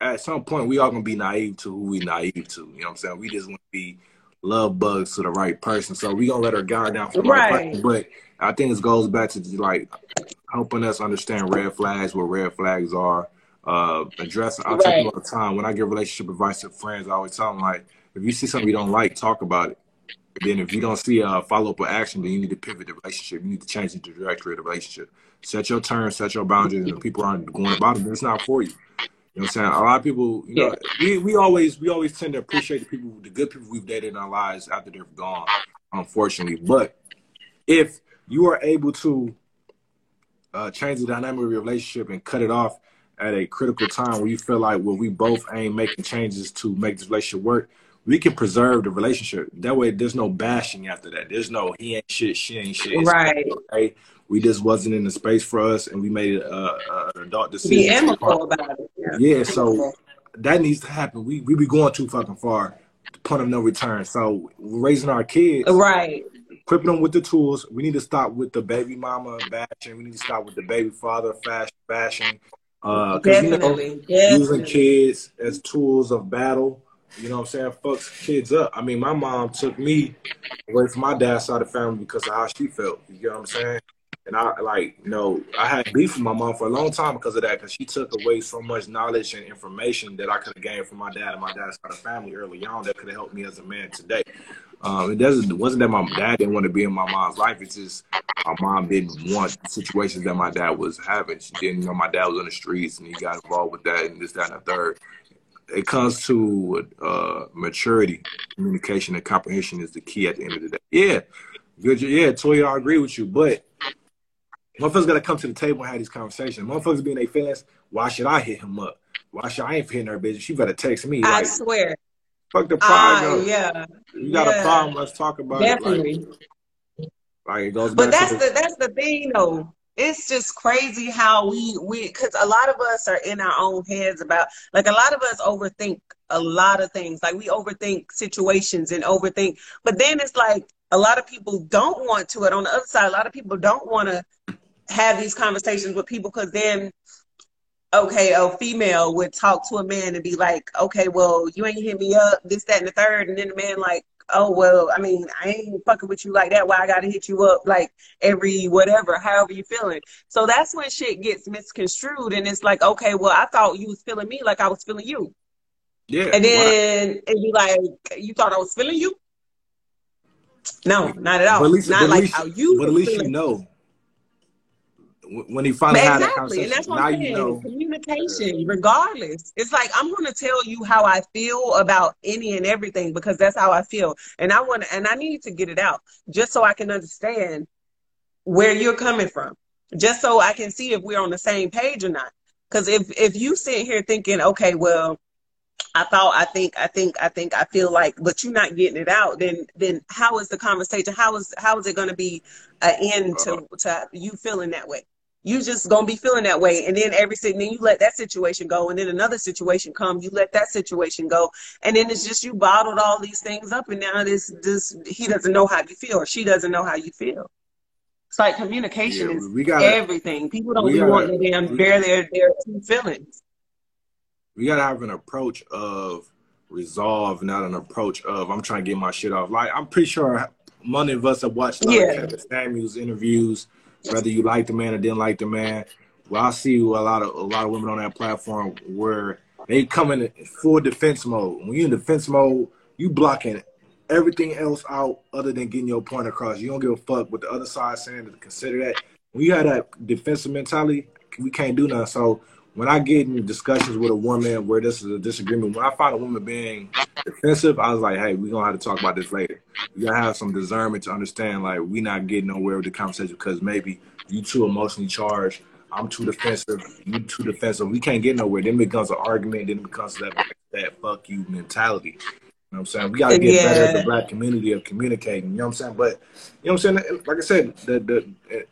at some point we all gonna be naive to who we naive to. You know what I'm saying? We just want to be love bugs to the right person. So we gonna let her guard down for the right, right person. But I think it goes back to like helping us understand red flags, what red flags are. Uh, addressing. I right. tell people all the time when I give relationship advice to friends, I always tell them like, if you see something you don't like, talk about it. then if you don't see a follow up with action, then you need to pivot the relationship. You need to change the trajectory of the relationship. Set your terms, set your boundaries, and if people aren't going about it, then it's not for you. You know what I'm saying? A lot of people, you know, we, we always we always tend to appreciate the people, the good people we've dated in our lives after they're gone, unfortunately. But if you are able to uh, change the dynamic of your relationship and cut it off at a critical time where you feel like well we both ain't making changes to make this relationship work, we can preserve the relationship. That way, there's no bashing after that. There's no he ain't shit, she ain't shit. Right. Okay we just wasn't in the space for us, and we made a, a, an adult decision. Be amicable about it. Yeah. yeah, so that needs to happen. We we be going too fucking far. Point of no return. So raising our kids, right? Equipping them with the tools. We need to stop with the baby mama bashing. We need to stop with the baby father fashion bashing. Uh, Definitely. You know, using kids as tools of battle. You know what I'm saying? Fucks kids up. I mean, my mom took me away from my dad's side of the family because of how she felt. You know what I'm saying? And I like, you know, I had beef with my mom for a long time because of that, because she took away so much knowledge and information that I could have gained from my dad and my dad's side of the family early on that could have helped me as a man today. Um, it doesn't. It wasn't that my dad didn't want to be in my mom's life. It's just my mom didn't want situations that my dad was having. She didn't know my dad was on the streets and he got involved with that and this, that, and the third. It comes to uh, maturity, communication, and comprehension is the key at the end of the day. Yeah, good. Yeah, Toya, I agree with you, but motherfuckers got to come to the table and have these conversations. Motherfuckers being their feelings. Why should I hit him up? Why should I ain't hitting her bitch? She better text me. I swear. Fuck the pride. Uh, yeah. You got yeah. a problem? Let's talk about Definitely. it. Like, like it goes. But that's the, the that's the thing though. It's just crazy how we we because a lot of us are in our own heads about like a lot of us overthink a lot of things. Like we overthink situations and overthink, but then it's like a lot of people don't want to. It on the other side, a lot of people don't want to have these conversations with people because then okay, a female would talk to a man and be like, okay, well, you ain't hit me up, this, that, and the third. And then the man, like, oh, well, I mean, I ain't fucking with you like that. Why I got to hit you up like every whatever, however you feeling. So that's when shit gets misconstrued. And it's like, okay, well, I thought you was feeling me like I was feeling you. Yeah. And then it'd be like, you thought I was feeling you? No, not at all. But at least, not like least, how you. But at least you know when he finally exactly. had that conversation. And that's what now I'm saying. you know. Communication, regardless. It's like I'm gonna tell you how I feel about any and everything because that's how I feel. And I want and I need to get it out just so I can understand where you're coming from. Just so I can see if we're on the same page or not. Because if if you sit here thinking, okay, well, I thought, I think, I think, I think, I feel like, but you're not getting it out, then then how is the conversation? How is how is it going to be an end to uh-huh. to you feeling that way? You just gonna be feeling that way. And then every then you let that situation go. And then another situation come you let that situation go. And then it's just you bottled all these things up and now this this he doesn't know how you feel or she doesn't know how you feel. It's like communication yeah, is we gotta, everything. People don't wanting to damn bear their their feelings. We gotta have an approach of resolve not an approach of i'm trying to get my shit off. Like i'm pretty sure many of us have watched yeah. of Kevin Samuels interviews whether you like the man or didn't like the man. Well, I see a lot of a lot of women on that platform where they come in full defense mode. When you're in defense mode, you blocking everything else out other than getting your point across. You don't give a fuck what the other side saying to consider that. When you have that defensive mentality, we can't do nothing. So when I get in discussions with a woman where this is a disagreement, when I find a woman being defensive, I was like, hey, we're gonna have to talk about this later. We gotta have some discernment to understand like we not getting nowhere with the conversation because maybe you too emotionally charged, I'm too defensive, you too defensive. We can't get nowhere. Then it becomes an argument, then it becomes that that fuck you mentality. You know what I'm saying? We gotta get yeah. better at the black community of communicating. You know what I'm saying? But you know what I'm saying? Like I said, the the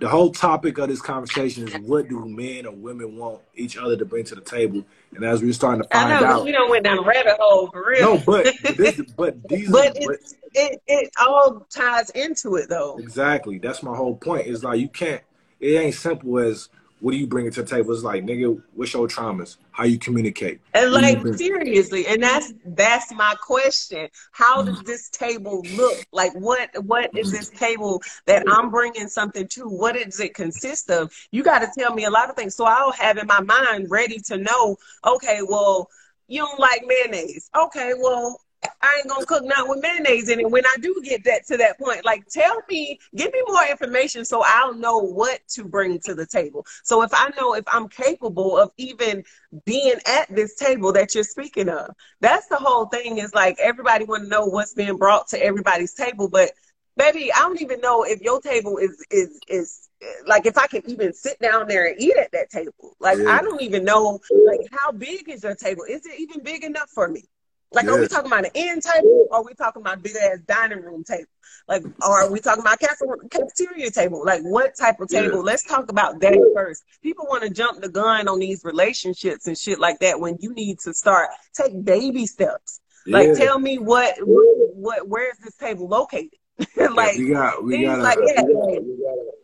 the whole topic of this conversation is what do men or women want each other to bring to the table? And as we're starting to find I know, out, we don't went down a rabbit hole for real. No, but this, but these, but are, it it all ties into it though. Exactly, that's my whole point. Is like you can't. It ain't simple as what do you bring to the table? It's like, nigga, what's your traumas? How you communicate? And like seriously, and that's that's my question. How mm. does this table look? Like, what what is this table that I'm bringing something to? What does it consist of? You got to tell me a lot of things, so I'll have in my mind ready to know. Okay, well, you don't like mayonnaise. Okay, well, I ain't gonna cook not with mayonnaise in it. When I do get that to that point, like tell me, give me more information so I'll know what to bring to the table. So if I know if I'm capable of even being at this table that you're speaking of, that's the whole thing. Is like everybody want to know what's being brought to everybody's table, but baby, I don't even know if your table is is is like if I can even sit down there and eat at that table. Like yeah. I don't even know like how big is your table? Is it even big enough for me? Like, yes. are we talking about an end table or are we talking about big ass dining room table? Like, or are we talking about a cafeteria table? Like, what type of table? Yeah. Let's talk about that first. People want to jump the gun on these relationships and shit like that when you need to start take baby steps. Yeah. Like, tell me what, what, what, where is this table located? like, yeah, we got, we gotta, like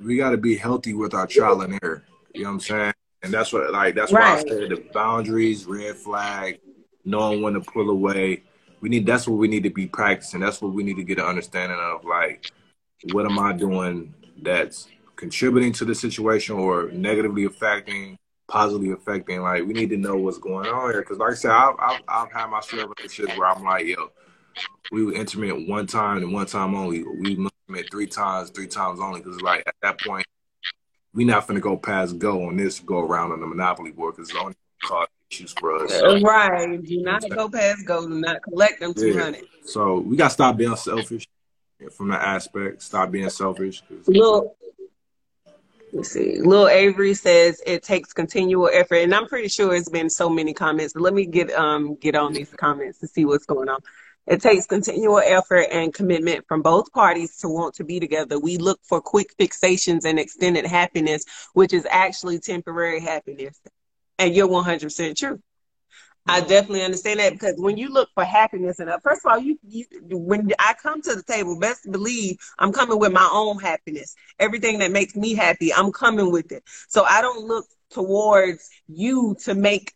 we gotta be healthy with our trial and error. You know what I'm saying? And that's what, like, that's right. why I said the boundaries, red flag, knowing when to pull away. We need that's what we need to be practicing. That's what we need to get an understanding of. Like, what am I doing that's contributing to the situation or negatively affecting, positively affecting? Like, we need to know what's going on here. Because, like I said, I've, I've, I've had my share of relationships where I'm like, yo, we were intimate one time and one time only. We intimate three times, three times only. Because like at that point, we not finna go past go on this go around on the monopoly board because it's only cause issues for us. Right. Do not go past go. Do not collect them two hundred. Yeah. So we gotta stop being selfish from that aspect. Stop being selfish. Look, Let's see. Lil Avery says it takes continual effort, and I'm pretty sure it's been so many comments. Let me get um get on these comments to see what's going on. It takes continual effort and commitment from both parties to want to be together. We look for quick fixations and extended happiness, which is actually temporary happiness. And you're 100% true. I definitely understand that because when you look for happiness and first of all, you, you when I come to the table, best believe I'm coming with my own happiness. Everything that makes me happy, I'm coming with it. So I don't look towards you to make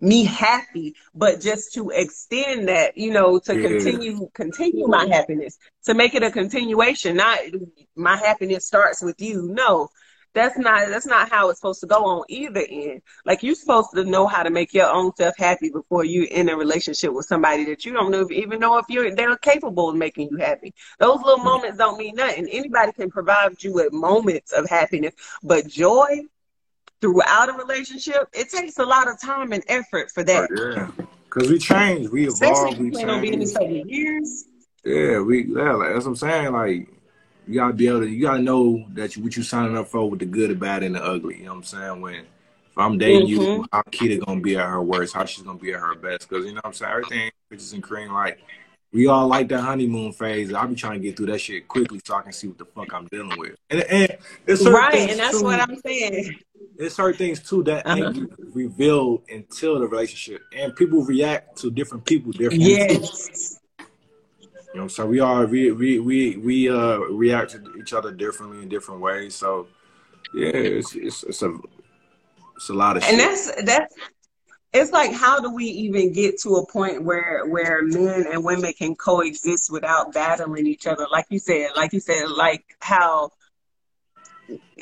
me happy, but just to extend that, you know, to continue continue my happiness, to make it a continuation. Not my happiness starts with you. No, that's not that's not how it's supposed to go on either end. Like you're supposed to know how to make your own self happy before you in a relationship with somebody that you don't know if, even know if you're they're capable of making you happy. Those little mm-hmm. moments don't mean nothing. Anybody can provide you with moments of happiness, but joy throughout a relationship, it takes a lot of time and effort for that. Oh, yeah, because we change, we evolve, we change. Years. Yeah, we yeah, like, that's what I'm saying. Like you gotta be able to, you gotta know that you, what you signing up for with the good, the bad, and the ugly. You know what I'm saying? When if I'm dating mm-hmm. you, how Kita gonna be at her worst, how she's gonna be at her best? Because you know what I'm saying, everything bitches and cream. Like we all like that honeymoon phase. I'll be trying to get through that shit quickly so I can see what the fuck I'm dealing with. And, and it's right, and that's too, what I'm saying. There's certain things too that uh-huh. ain't revealed until the relationship, and people react to different people differently. Yes. You know, so we all we we we we uh react to each other differently in different ways. So yeah, it's it's, it's a it's a lot of and shit. that's that's it's like how do we even get to a point where where men and women can coexist without battling each other like you said like you said like how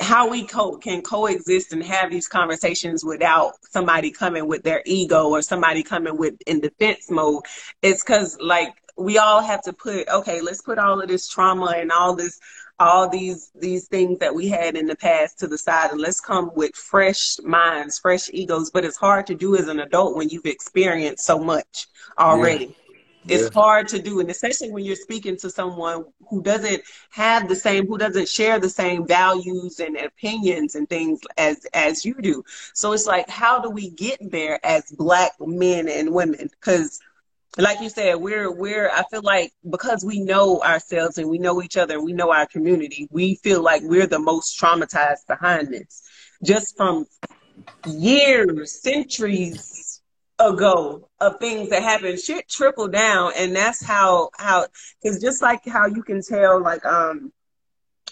how we co- can coexist and have these conversations without somebody coming with their ego or somebody coming with in defense mode it's because like we all have to put okay let's put all of this trauma and all this all these these things that we had in the past to the side and let's come with fresh minds fresh egos but it's hard to do as an adult when you've experienced so much already yeah. It's yeah. hard to do, and especially when you're speaking to someone who doesn't have the same, who doesn't share the same values and opinions and things as as you do. So it's like, how do we get there as black men and women? Because like you said, we're we're I feel like because we know ourselves and we know each other and we know our community, we feel like we're the most traumatized behind this. Just from years, centuries ago of things that happened, shit trickle down and that's how how because just like how you can tell like um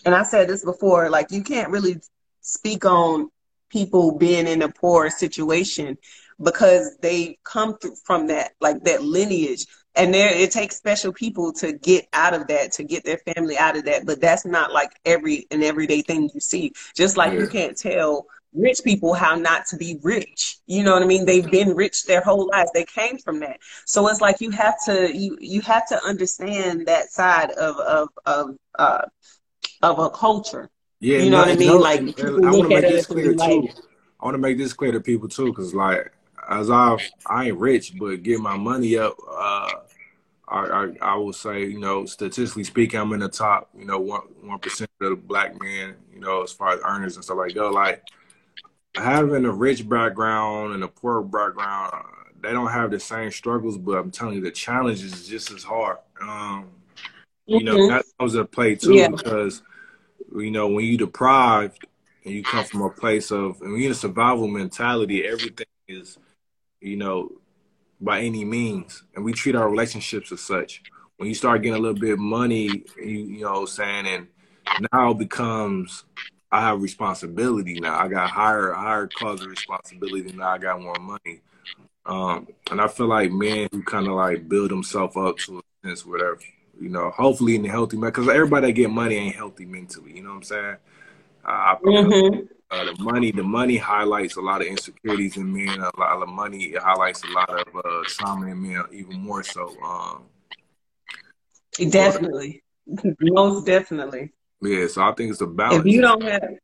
and I said this before, like you can't really speak on people being in a poor situation because they come through from that like that lineage. And there it takes special people to get out of that to get their family out of that. But that's not like every an everyday thing you see. Just like yeah. you can't tell rich people how not to be rich. You know what i mean? They've been rich their whole lives. They came from that. So it's like you have to you you have to understand that side of of of uh of a culture. Yeah you know no, what i mean? no, like i want to make this clear too. i want to make this clear to people too because like as I I ain't rich, but get my money up. Uh, I, I, I will say, you know, statistically speaking, I'm in the top, you know, one one percent of the black men, you know, as far as earners and stuff like that. Like having a rich background and a poor background, they don't have the same struggles, but I'm telling you, the challenge is just as hard. Um, you know, mm-hmm. that comes into play too yeah. because you know when you deprived and you come from a place of and you in a survival mentality, everything is you know, by any means. And we treat our relationships as such. When you start getting a little bit of money, you, you know saying, and now becomes I have responsibility now. I got higher higher cause of responsibility now I got more money. Um, and I feel like men who kind of like build themselves up to a sense, whatever, you know, hopefully in a healthy man, because everybody that get money ain't healthy mentally. You know what I'm saying? Uh, I, mm-hmm uh, the money the money highlights a lot of insecurities in men a lot of money it highlights a lot of uh, trauma in men even more so um, Definitely. Most definitely. Yeah, so I think it's a balance. If you don't have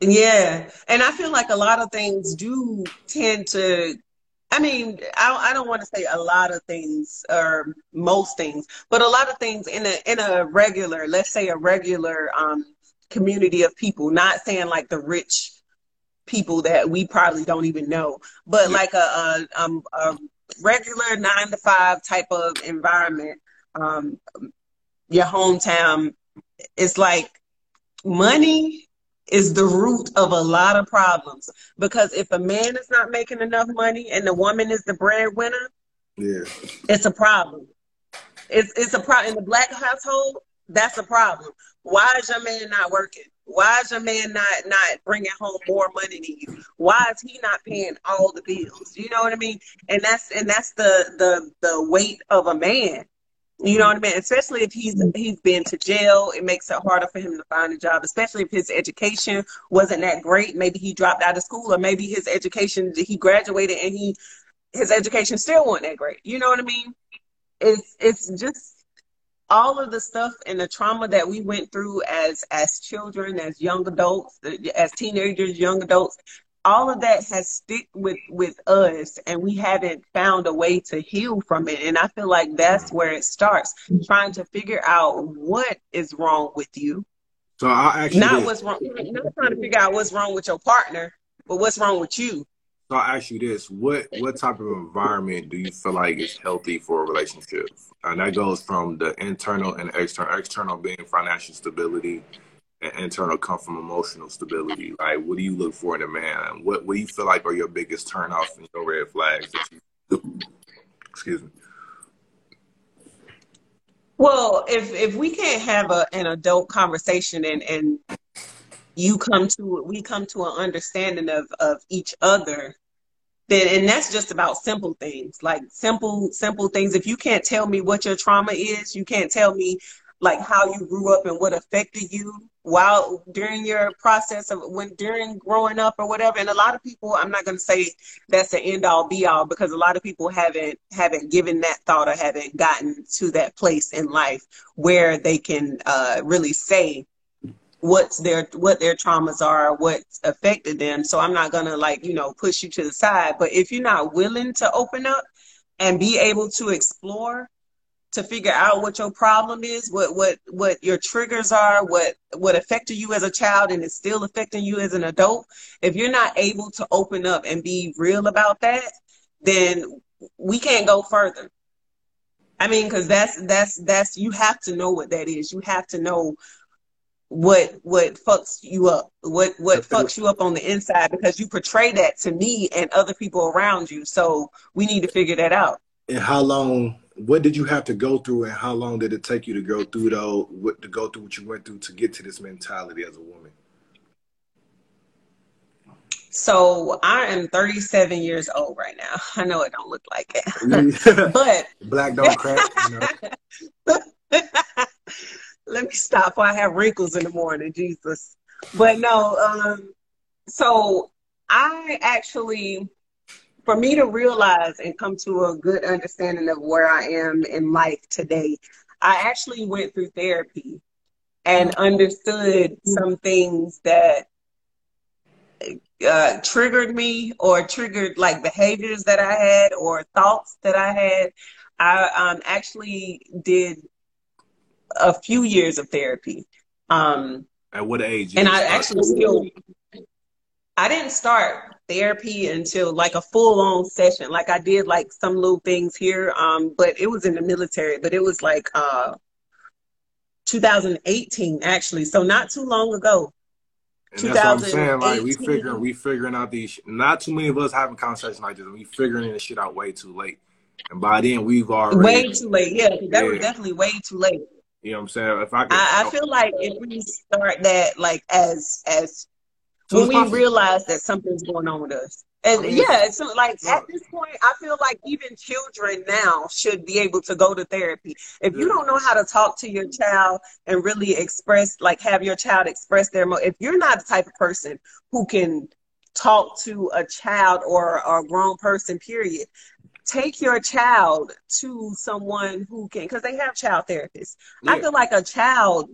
yeah, and I feel like a lot of things do tend to. I mean, I, I don't want to say a lot of things or most things, but a lot of things in a in a regular, let's say a regular um, community of people. Not saying like the rich people that we probably don't even know, but like a, a, um, a regular nine to five type of environment. Um, your hometown, it's like money is the root of a lot of problems. Because if a man is not making enough money and the woman is the breadwinner, yeah, it's a problem. It's it's a problem in the black household. That's a problem. Why is your man not working? Why is your man not not bringing home more money to you? Why is he not paying all the bills? You know what I mean? And that's and that's the the the weight of a man. You know what I mean? Especially if he's he's been to jail, it makes it harder for him to find a job. Especially if his education wasn't that great. Maybe he dropped out of school, or maybe his education he graduated and he his education still wasn't that great. You know what I mean? It's it's just all of the stuff and the trauma that we went through as as children, as young adults, as teenagers, young adults all of that has stick with with us and we haven't found a way to heal from it. And i feel like that's where it starts trying to figure out what is wrong with you. So i actually not what's wrong not trying to figure out what's wrong with your partner but what's wrong with you so i ask you this what what type of environment do you feel like is healthy for a relationship and that goes from the internal and external external being financial stability and internal come from emotional stability? Like, what do you look for in a man? What what do you feel like are your biggest turnoffs and your red flags? You, excuse me. Well, if if we can't have a, an adult conversation and and you come to we come to an understanding of of each other, then and that's just about simple things like simple simple things. If you can't tell me what your trauma is, you can't tell me like how you grew up and what affected you while during your process of when during growing up or whatever and a lot of people i'm not going to say that's the end all be all because a lot of people haven't haven't given that thought or haven't gotten to that place in life where they can uh, really say what's their what their traumas are what's affected them so i'm not to like you know push you to the side but if you're not willing to open up and be able to explore to figure out what your problem is, what what what your triggers are, what what affected you as a child and is still affecting you as an adult. If you're not able to open up and be real about that, then we can't go further. I mean, because that's that's that's you have to know what that is. You have to know what what fucks you up, what what fucks you up on the inside because you portray that to me and other people around you. So we need to figure that out. And how long what did you have to go through and how long did it take you to go through though what to go through what you went through to get to this mentality as a woman so i am 37 years old right now i know it don't look like it but black don't crack you know? let me stop i have wrinkles in the morning jesus but no um so i actually for me to realize and come to a good understanding of where I am in life today, I actually went through therapy and understood some things that uh, triggered me or triggered like behaviors that I had or thoughts that I had. I um, actually did a few years of therapy. Um, At what age? And I actually still, I didn't start therapy until like a full on session. Like I did like some little things here, um, but it was in the military. But it was like uh, 2018 actually, so not too long ago. And that's what I'm saying. Like we figuring, we figuring out these. Not too many of us having conversations like this. We figuring this shit out way too late, and by then we've already way too late. Yeah, that yeah. was definitely way too late. You know what I'm saying? If I, could, I, I feel like if we start that like as as when we realize that something's going on with us. And yeah, so like yeah. at this point, I feel like even children now should be able to go to therapy. If you don't know how to talk to your child and really express, like have your child express their, mo- if you're not the type of person who can talk to a child or, or a grown person, period, take your child to someone who can because they have child therapists. Yeah. I feel like a child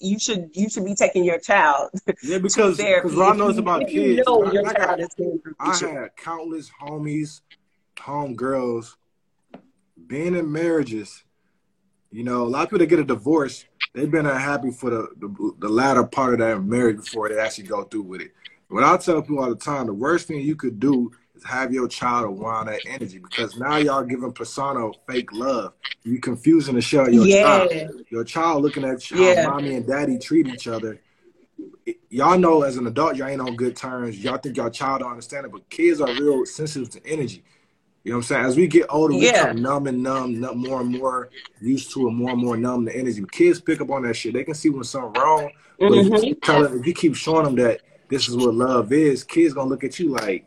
you should you should be taking your child. Yeah, because because what I know is about kids. You know I, your I child got- is I had countless homies, home girls, being in marriages. You know, a lot of people that get a divorce, they've been unhappy for the, the the latter part of that marriage before they actually go through with it. What I tell people all the time, the worst thing you could do have your child around that energy because now y'all giving persona fake love. You confusing the shell your Yeah. child. Your child looking at how Yeah. mommy and daddy treat each other. Y'all know as an adult, y'all ain't on good terms. Y'all think y'all child don't understand it, but kids are real sensitive to energy. You know what I'm saying? As we get older, we Yeah. become numb and numb, numb, more and more used to it, more and more numb to energy. Kids pick up on that shit. They can see when something wrong, but if, you Mhm. keep telling, if you keep showing them that this is what love is, kids gonna look at you like,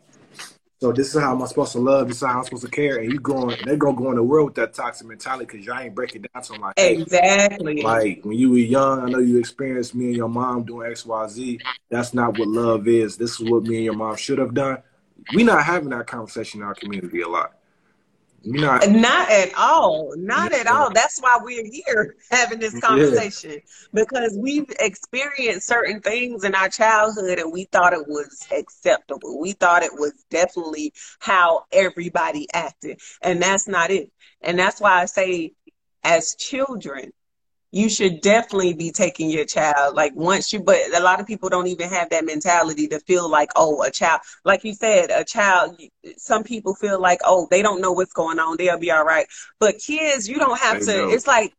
so this is how I'm supposed to love, this is how I'm supposed to care, and you going, and they gonna go in the world with that toxic mentality because y'all ain't breaking down to them like, hey, Exactly. like when you were young, I know you experienced me and your mom doing X, Y, Z. That's not what love is. This is what me and your mom should have done. We not having that conversation in our community a lot. We not. Not at all. Not at all. That's why we're here having this Yeah. conversation because we've experienced certain things in our childhood and we thought it was acceptable. We thought it was definitely how everybody acted. And that's not it. And that's why I say, as children, you should definitely be taking your child like once you but a lot of people don't even have that mentality to feel like oh a child like you said a child some people feel like oh they don't know what's going on they'll be all right but kids you don't have They to know. it's like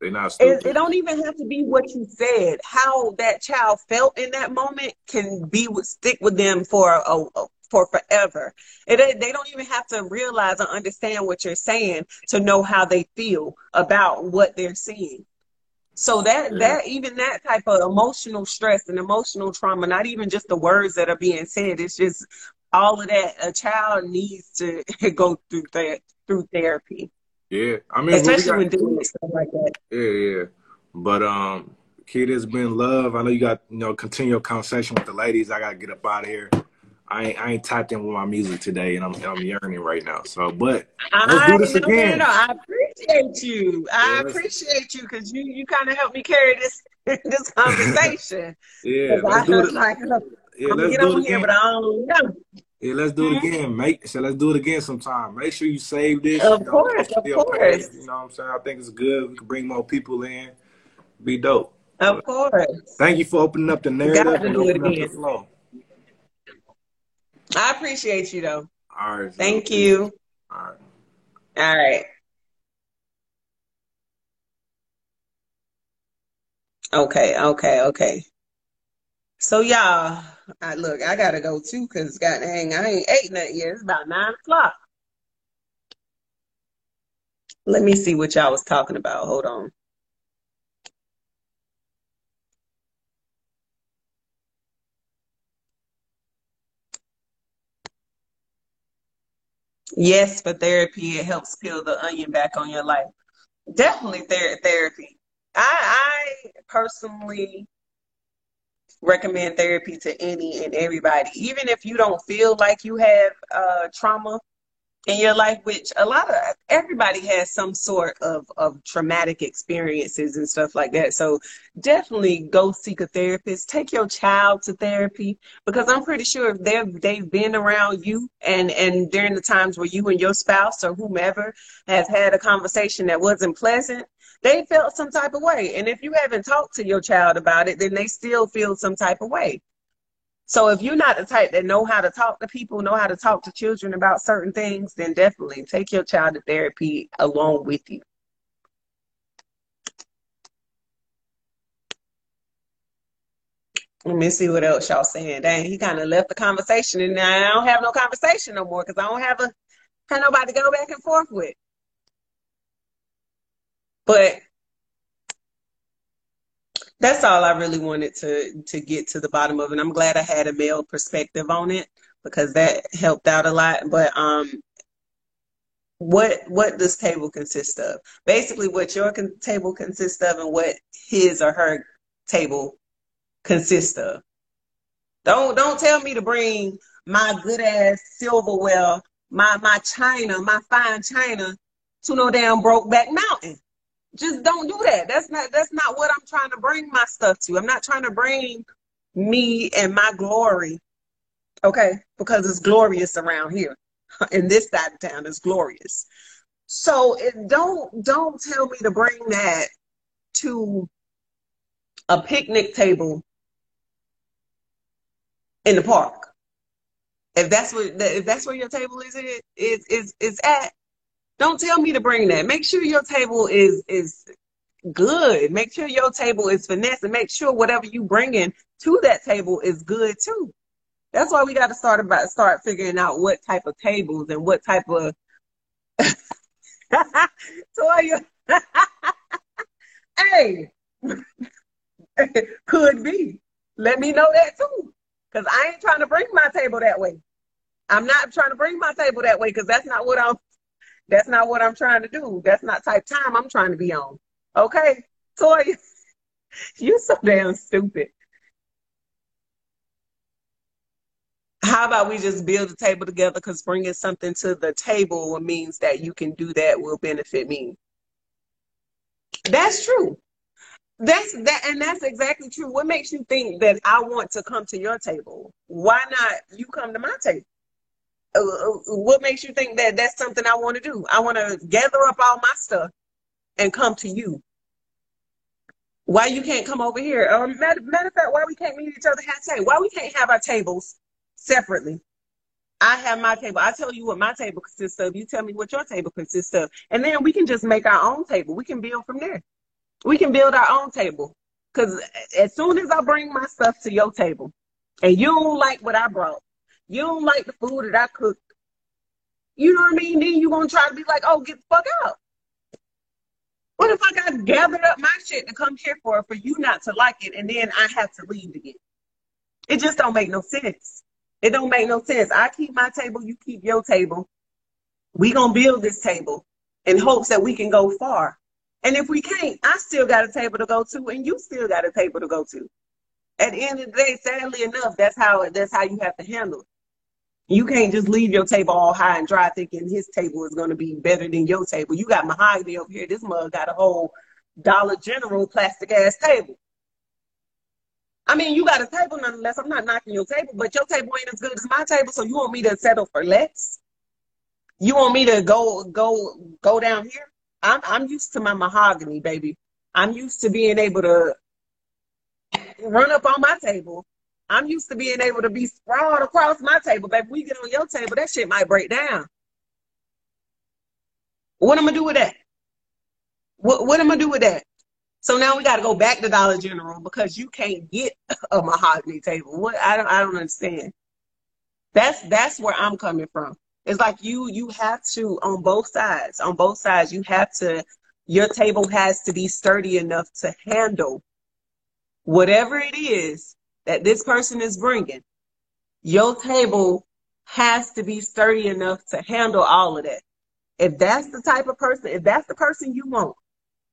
they're not it, stupid. it don't even have to be what you said how that child felt in that moment can be with stick with them for a, a for forever it, ain't- they don't even have to realize or understand what you're saying to know how they feel about what they're seeing so that that even that type of emotional stress and emotional trauma, not even just the words that are being said, it's just all of that. A child needs to go through that through therapy, yeah, I mean, especially got- when with stuff like that. Yeah, yeah. But um, kid has been love. I know you got you know continue your conversation with the ladies. I gotta get up out of here. I ain't, I ain't tapped in with my music today, and I'm I'm yearning right now. So, but Let's do this I, again. I appreciate you. I appreciate you because you you kind of helped me carry this this conversation. yeah, I let's do was it. like, look, Yeah, I'm let's get do on it here, again. but I don't know. Yeah, let's do it Mhm. again. Make so let's do it again sometime. Make sure you save this. Of you know, course, of course. You know what I'm saying? I think it's good. We can bring more people in. Be dope. Of course, Thank you for opening up the narrative and opening up the flow. I appreciate you though. All right. Thank you. All right. All right. Okay, okay, okay. So y'all, I, look, I gotta go too, cause god dang, I ain't ate nothing yet. It's about nine o'clock. Let me see what y'all was talking about. Hold on. Yes, for therapy, it helps peel the onion back on your life. Definitely ther therapy. I I personally recommend therapy to any and everybody, even if you don't feel like you have uh, trauma in your life, which a lot of everybody has some sort of, of traumatic experiences and stuff like that. So definitely go seek a therapist. Take your child to therapy because I'm pretty sure if they've they've been around you and and during the times where you and your spouse or whomever has had a conversation that wasn't pleasant, they felt some type of way. And if you haven't talked to your child about it, then they still feel some type of way. So if you're not the type that know how to talk to people, know how to talk to children about certain things, then definitely take your child to therapy along with you. Let me see what else y'all saying. Dang, he kind of left the conversation, and now I don't have no conversation no more because I don't have a have nobody to go back and forth with. But that's all I really wanted to to get to the bottom of it. I'm glad I had a male perspective on it because that helped out a lot. But um, what what this table consist of? Basically, what your con- table consists of, and what his or her table consists of. Don't don't tell me to bring my good ass silverware my my china, my fine china to no damn broke back mountain. Just don't do that. That's not that's not what I'm trying to bring my stuff to. I'm not trying to bring me and my glory. Okay? Because it's glorious around here. In this side of town, it's glorious. So it, don't don't tell me to bring that to a picnic table in the park. If that's what if that's where your table is is is is at, don't tell me to bring that. Make sure your table is is good. Make sure your table is finesse, and make sure whatever you bring in to that table is good too. That's why we got to start about start figuring out what type of tables and what type of Toya. hey, could be. Let me know that too, because I ain't trying to bring my table that way. I'm not trying to bring my table that way because that's not what I'm that's not what I'm trying to do. That's not type time I'm trying to be on. Okay? Toy, you're so damn stupid. How about we just build a table together? Because bringing something to the table means that you can do that will benefit me. That's true. That's that, and that's exactly true. What makes you think that I want to come to your table? Why not you come to my table? What makes you think that that's something I want to do? I want to gather up all my stuff and come to you. Why you can't come over here? Or matter, matter of fact, why we can't meet each other halfway? Why we can't have our tables separately? I have my table. I tell you what my table consists of. You tell me what your table consists of, and then we can just make our own table. We can build from there. We can build our own table. Cause as soon as I bring my stuff to your table, and you don't like what I brought, you don't like the food that I cook. You know what I mean? Then you're going to try to be like, oh, get the fuck out. What if I got gathered up my shit to come here for for you not to like it and then I have to leave again? It just don't make no sense. It don't make no sense. I keep my table, you keep your table. We gonna build this table in hopes that we can go far. And if we can't, I still got a table to go to, and you still got a table to go to. At the end of the day, sadly enough, that's how that's how you have to handle it. You can't just leave your table all high and dry thinking his table is going to be better than your table. You got mahogany over here. This mug got a whole Dollar General plastic ass table. I mean, you got a table nonetheless. I'm not knocking your table, but your table ain't as good as my table. So you want me to settle for less? You want me to go go go down here? I'm I'm used to my mahogany, baby. I'm used to being able to run up on my table I'm used to being able to be sprawled across my table. But if we get on your table, that shit might break down. What am I do with that? What what am I do with that? So now we got to go back to Dollar General because you can't get a mahogany table. What I don't I don't understand. That's that's where I'm coming from. It's like you you have to on both sides. On both sides, you have to. Your table has to be sturdy enough to handle whatever it is that this person is bringing, your table has to be sturdy enough to handle all of that. If that's the type of person, if that's the person you want,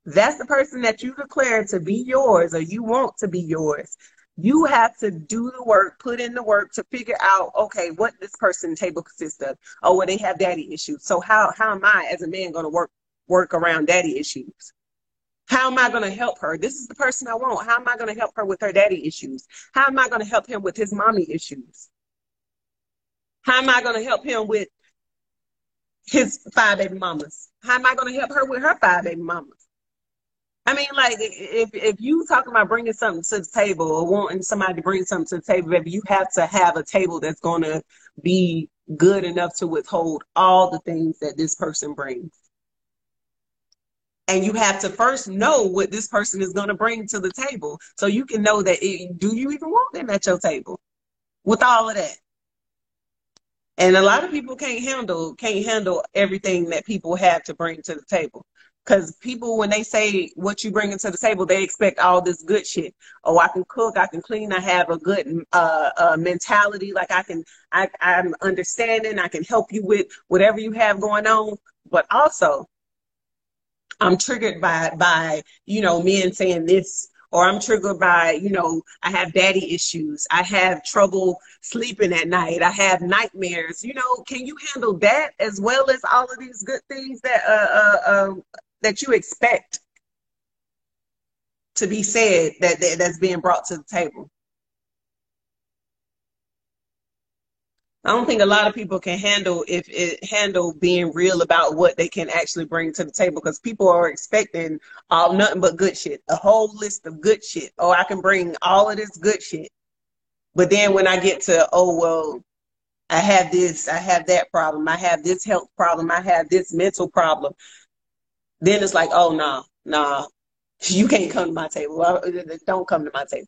that's the person that you declare to be yours or you want to be yours, you have to do the work, put in the work to figure out, okay, what this person table consists of. Oh, well, they have daddy issues. So how how am I as a man gonna work work around daddy issues? How am I going to help her? This is the person I want. How am I going to help her with her daddy issues? How am I going to help him with his mommy issues? How am I going to help him with his five baby mamas? How am I going to help her with her five baby mamas? I mean, like, if if you talking about bringing something to the table or wanting somebody to bring something to the table, baby, you have to have a table that's going to be good enough to withhold all the things that this person brings. And you have to first know what this person is going to bring to the table so you can know that it, do you even want them at your table with all of that? And a lot of people can't handle can't handle everything that people have to bring to the table. Because people, when they say what you bring to the table, they expect all this good shit. Oh, I can cook, I can clean, I have a good uh, uh, mentality. Like I can, I, I'm understanding, I can help you with whatever you have going on. But also, I'm triggered by by you know men saying this or I'm triggered by, you know, I have daddy issues. I have trouble sleeping at night. I have nightmares. You know, can you handle that as well as all of these good things that uh, uh, uh that you expect to be said that, that that's being brought to the table? I don't think a lot of people can handle if it handle being real about what they can actually bring to the table because people are expecting all nothing but good shit, a whole list of good shit. Oh, I can bring all of this good shit. But then when I get to, oh well, I have this, I have that problem, I have this health problem, I have this mental problem, then it's like, oh no, nah, nah, you can't come to my table. Don't come to my table.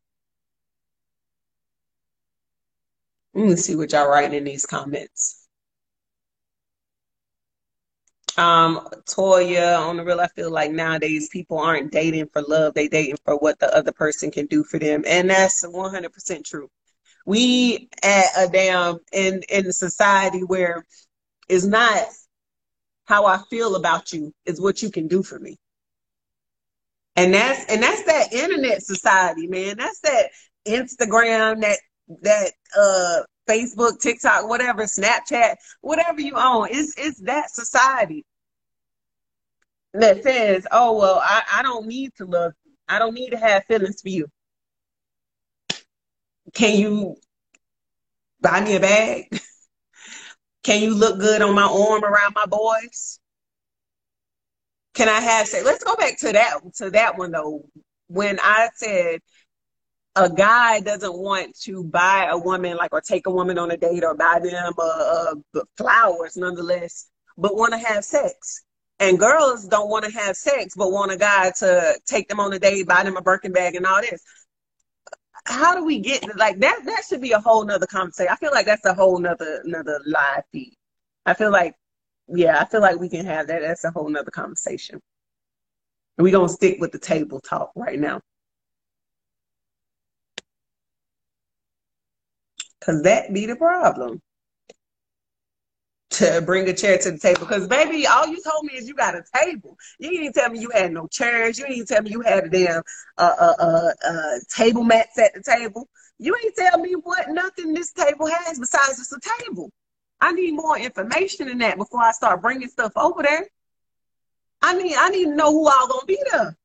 Let me see what y'all writing in these comments. Um, Toya, on the real, I feel like nowadays people aren't dating for love; they dating for what the other person can do for them, and that's one hundred percent true. We at a damn in in a society where it's not how I feel about you; is what you can do for me. And that's and that's that internet society, man. That's that Instagram, that that uh Facebook, TikTok, whatever, Snapchat, whatever you own. It's it's that society that says, "Oh well, I, I don't need to love you. I don't need to have feelings for you." Can you buy me a bag? Can you look good on my arm around my boys? Can I have say? Let's go back to that to that one though. When I said a guy doesn't want to buy a woman like or take a woman on a date or buy them uh, uh, flowers nonetheless but want to have sex. And girls don't want to have sex but want a guy to take them on a date buy them a birkin bag and all this. How do we get like that that should be a whole nother conversation. I feel like that's a whole nother another live feed. I feel like yeah i feel like we can have that. That's a whole nother conversation. We're gonna stick with the table talk right now Cause that be the problem. To bring a chair to the table. Because baby, all you told me is you got a table. You didn't tell me you had no chairs. You didn't tell me you had a damn uh, uh, uh, uh, table mats at the table. You ain't tell me what nothing this table has besides just a table. I need more information than that before I start bringing stuff over there. I need I need to know who all gonna be there.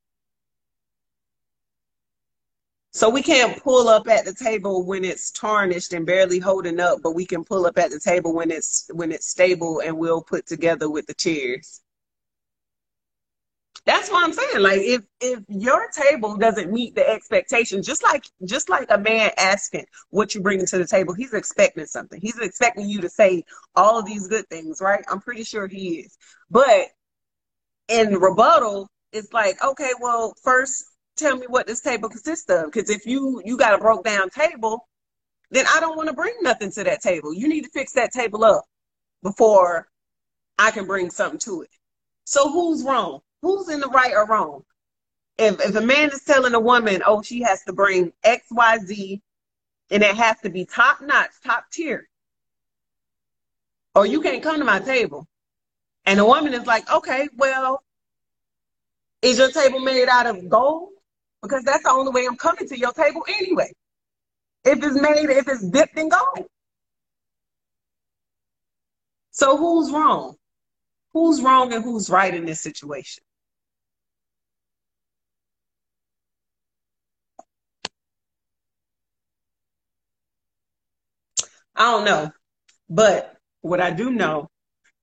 So we can't pull up at the table when it's tarnished and barely holding up, but we can pull up at the table when it's when it's stable and we'll put together with the chairs. That's what I'm saying. Like if if your table doesn't meet the expectation, just like just like a man asking what you bringing to the table, he's expecting something. He's expecting you to say all of these good things, right? I'm pretty sure he is. But in rebuttal, it's like, okay, well, first tell me what this table consists of. Because if you you got a broke down table, then I don't want to bring nothing to that table. You need to fix that table up before I can bring something to it. So who's wrong? Who's in the right or wrong? If if a man is telling a woman, oh, she has to bring X, Y, Z, and it has to be top notch, top tier, or you can't come to my table. And the woman is like, okay, well, is your table made out of gold? Because that's the only way I'm coming to your table anyway. If it's made, if it's dipped in gold. So who's wrong? Who's wrong and who's right in this situation? I don't know. But what I do know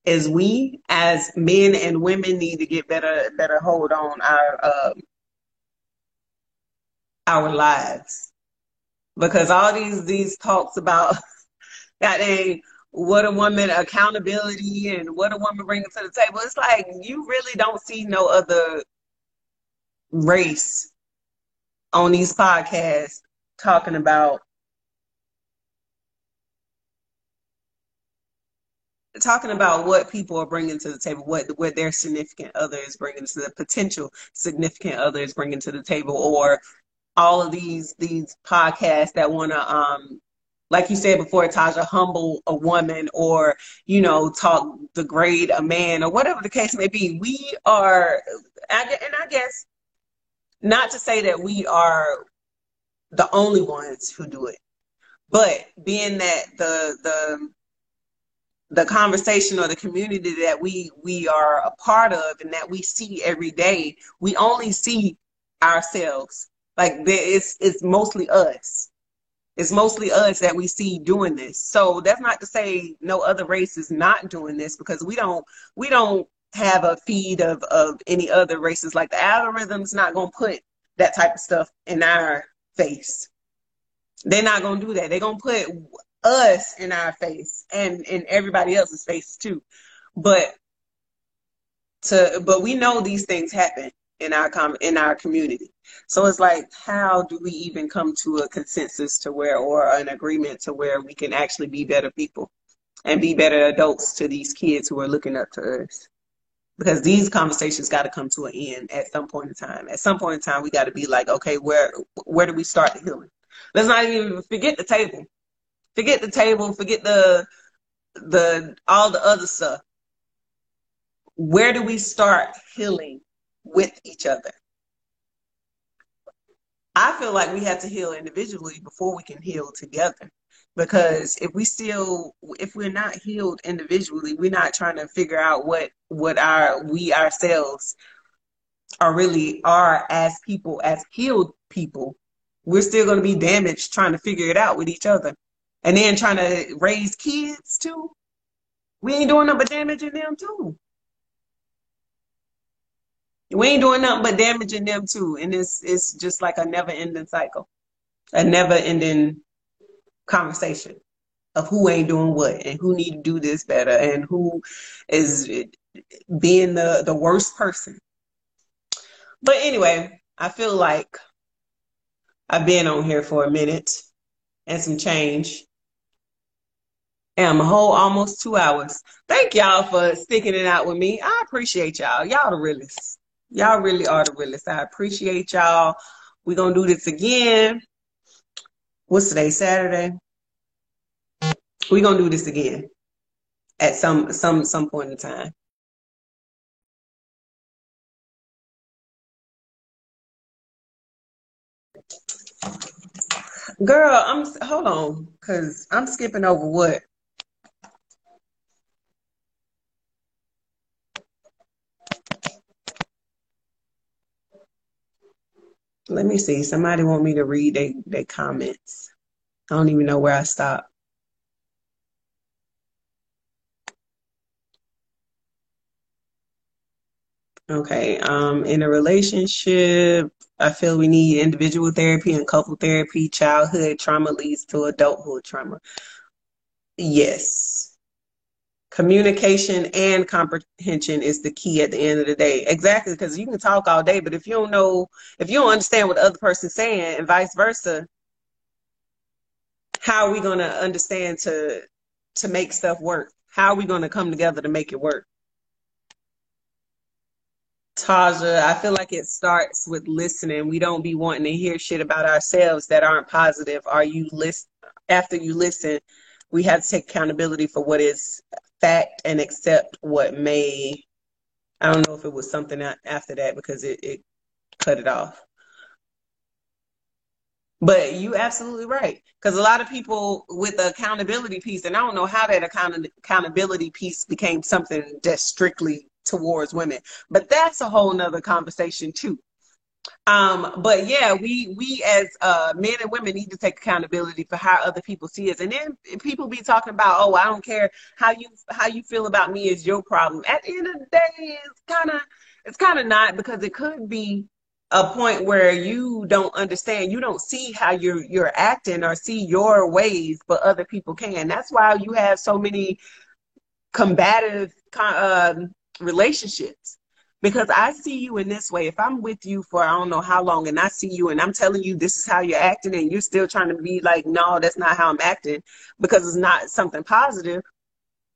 is we as men and women need to get better better hold on our um, our lives. Because all these these talks about that they what a woman accountability and what a woman brings to the table. It's like you really don't see no other race on these podcasts talking about talking about what people are bringing to the table, what what their significant other is bringing to the potential significant other is bringing to the table, or all of these these podcasts that want to um like you said before Taja humble a woman or you know talk degrade a man or whatever the case may be we are and I guess not to say that we are the only ones who do it, but being that the the the conversation or the community that we we are a part of and that we see every day, we only see ourselves. Like it's it's mostly us. It's mostly us that we see doing this. So that's not to say no other race is not doing this because we don't we don't have a feed of of any other races. Like the algorithm's not gonna put that type of stuff in our face. They're not gonna do that. They're gonna put us in our face and in everybody else's face too. But to but we know these things happen in our com in our community. So it's like how do we even come to a consensus to where or an agreement to where we can actually be better people and be better adults to these kids who are looking up to us? Because these conversations got to come to an end at some point in time. At some point in time, we got to be like, okay, where where do we start the healing? Let's not even forget the table. Forget the table. Forget the the all the other stuff. Where do we start healing with each other? I feel like we have to heal individually before we can heal together. Because if we still, if we're not healed individually, we're not trying to figure out what what our we ourselves are really are as people, as healed people. We're still going to be damaged trying to figure it out with each other, and then trying to raise kids too. We ain't doing nothing but damaging them too. We ain't doing nothing but damaging them too. And it's it's just like a never ending cycle. A never ending conversation of who ain't doing what and who need to do this better and who is being the, the worst person. But anyway, I feel like I've been on here for a minute and some change. And a whole almost two hours. Thank y'all for sticking it out with me. I appreciate y'all. Y'all the realest. Y'all really are the realest. I appreciate y'all. We're gonna do this again. What's today? Saturday. We're gonna do this again at some some some point in time. Girl, I'm hold on, cause I'm skipping over what Let me see. Somebody want me to read their they comments. I don't even know where I stopped. Okay. Um, in a relationship, I feel we need individual therapy and couple therapy. Childhood trauma leads to adulthood trauma. Yes communication and comprehension is the key at the end of the day. Exactly, because you can talk all day, but if you don't know, if you don't understand what the other person's saying, and vice versa, how are we going to understand to to make stuff work? How are we going to come together to make it work? Taja, I feel like it starts with listening. We don't be wanting to hear shit about ourselves that aren't positive. Are you list after you listen? We have to take accountability for what is fact and accept what may I don't know if it was something after that because it, it cut it off. But you absolutely right. Because a lot of people with the accountability piece, and I don't know how that account- accountability piece became something that's strictly towards women. But that's a whole nother conversation too. Um, but yeah, we we as uh, men and women need to take accountability for how other people see us. And then people be talking about, oh, I don't care how you how you feel about me is your problem. At the end of the day, it's kind of it's kind of not because it could be a point where you don't understand, you don't see how you're you're acting or see your ways, but other people can. That's why you have so many combative uh, relationships because I see you in this way. If I'm with you for I don't know how long and I see you and I'm telling you this is how you're acting and you're still trying to be like, no, that's not how I'm acting because it's not something positive,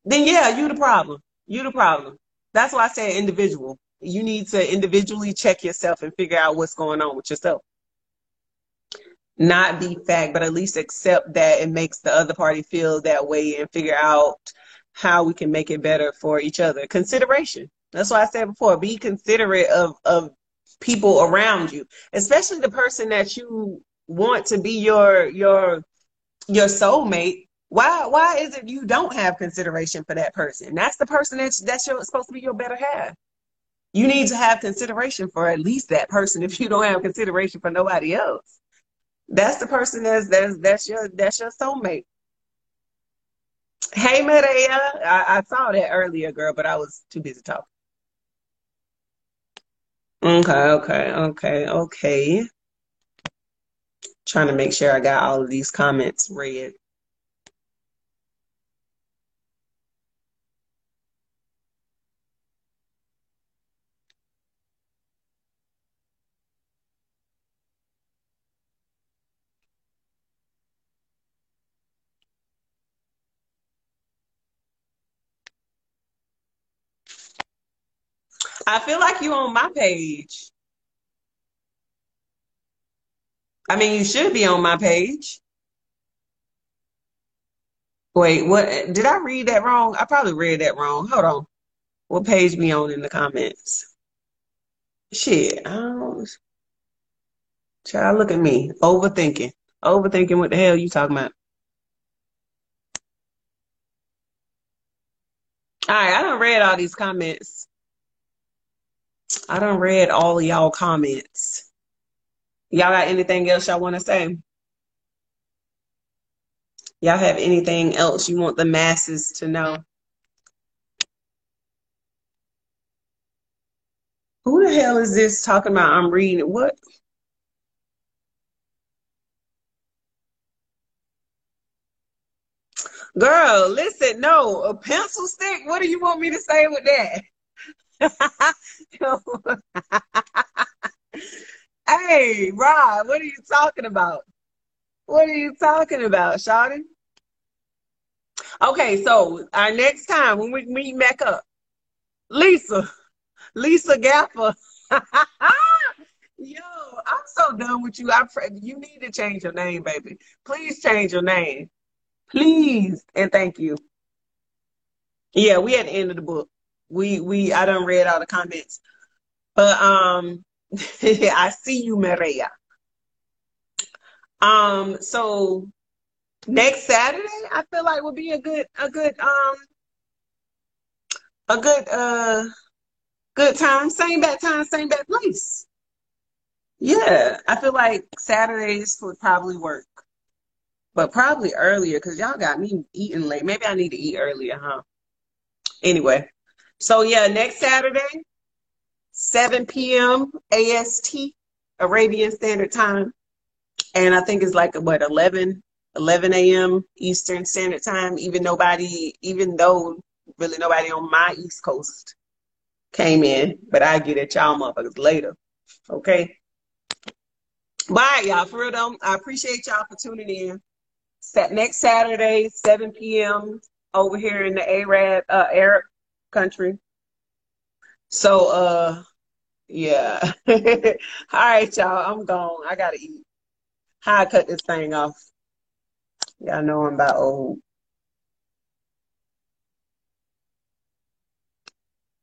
then yeah, you the problem. You the problem. That's why I say individual. You need to individually check yourself and figure out what's going on with yourself. Not be fact, but at least accept that it makes the other party feel that way and figure out how we can make it better for each other. Consideration that's why I said before, be considerate of of people around you, especially the person that you want to be your your your soulmate. Why why is it you don't have consideration for that person? That's the person that's that's your, supposed to be your better half. You need to have consideration for at least that person if you don't have consideration for nobody else. That's the person that's that's that's your that's your soulmate. Hey Medea, I, I saw that earlier, girl, but I was too busy talking. Okay, okay, okay, okay. Trying to make sure I got all of these comments read. I feel like you on my page. I mean, you should be on my page. Wait, what? Did I read that wrong? I probably read that wrong. Hold on. What page me on in the comments? Shit, I don't. Child, look at me. Overthinking. Overthinking what the hell you talking about? All right, I don't read all these comments. I don't read all y'all comments. Y'all got anything else y'all want to say? Y'all have anything else you want the masses to know? Who the hell is this talking about? I'm reading it. what? Girl, listen, no, a pencil stick. What do you want me to say with that? hey, Rob, what are you talking about? What are you talking about, Shawty? Okay, so our next time when we meet back up, Lisa, Lisa Gaffer. Yo, I'm so done with you. I you need to change your name, baby. Please change your name. Please and thank you. Yeah, we at the end of the book. We we I done read all the comments. But um I see you, Maria. Um, so next Saturday, I feel like would be a good a good um a good uh good time. Same bad time, same bad place. Yeah, I feel like Saturdays would probably work but probably earlier because y'all got me eating late. Maybe I need to eat earlier, huh? Anyway, so yeah, next Saturday, 7 p.m. AST, Arabian Standard Time. And I think it's like what 11, 11 a.m. Eastern Standard Time. Even nobody, even though really nobody on my East Coast came in, but I get at y'all motherfuckers later. Okay. Bye, y'all. For real though, I appreciate y'all for tuning in next Saturday, 7 p.m. over here in the Arab uh, Arab country. So uh yeah. All right, y'all. I'm gone. I gotta eat. How I cut this thing off. Y'all know I'm about old.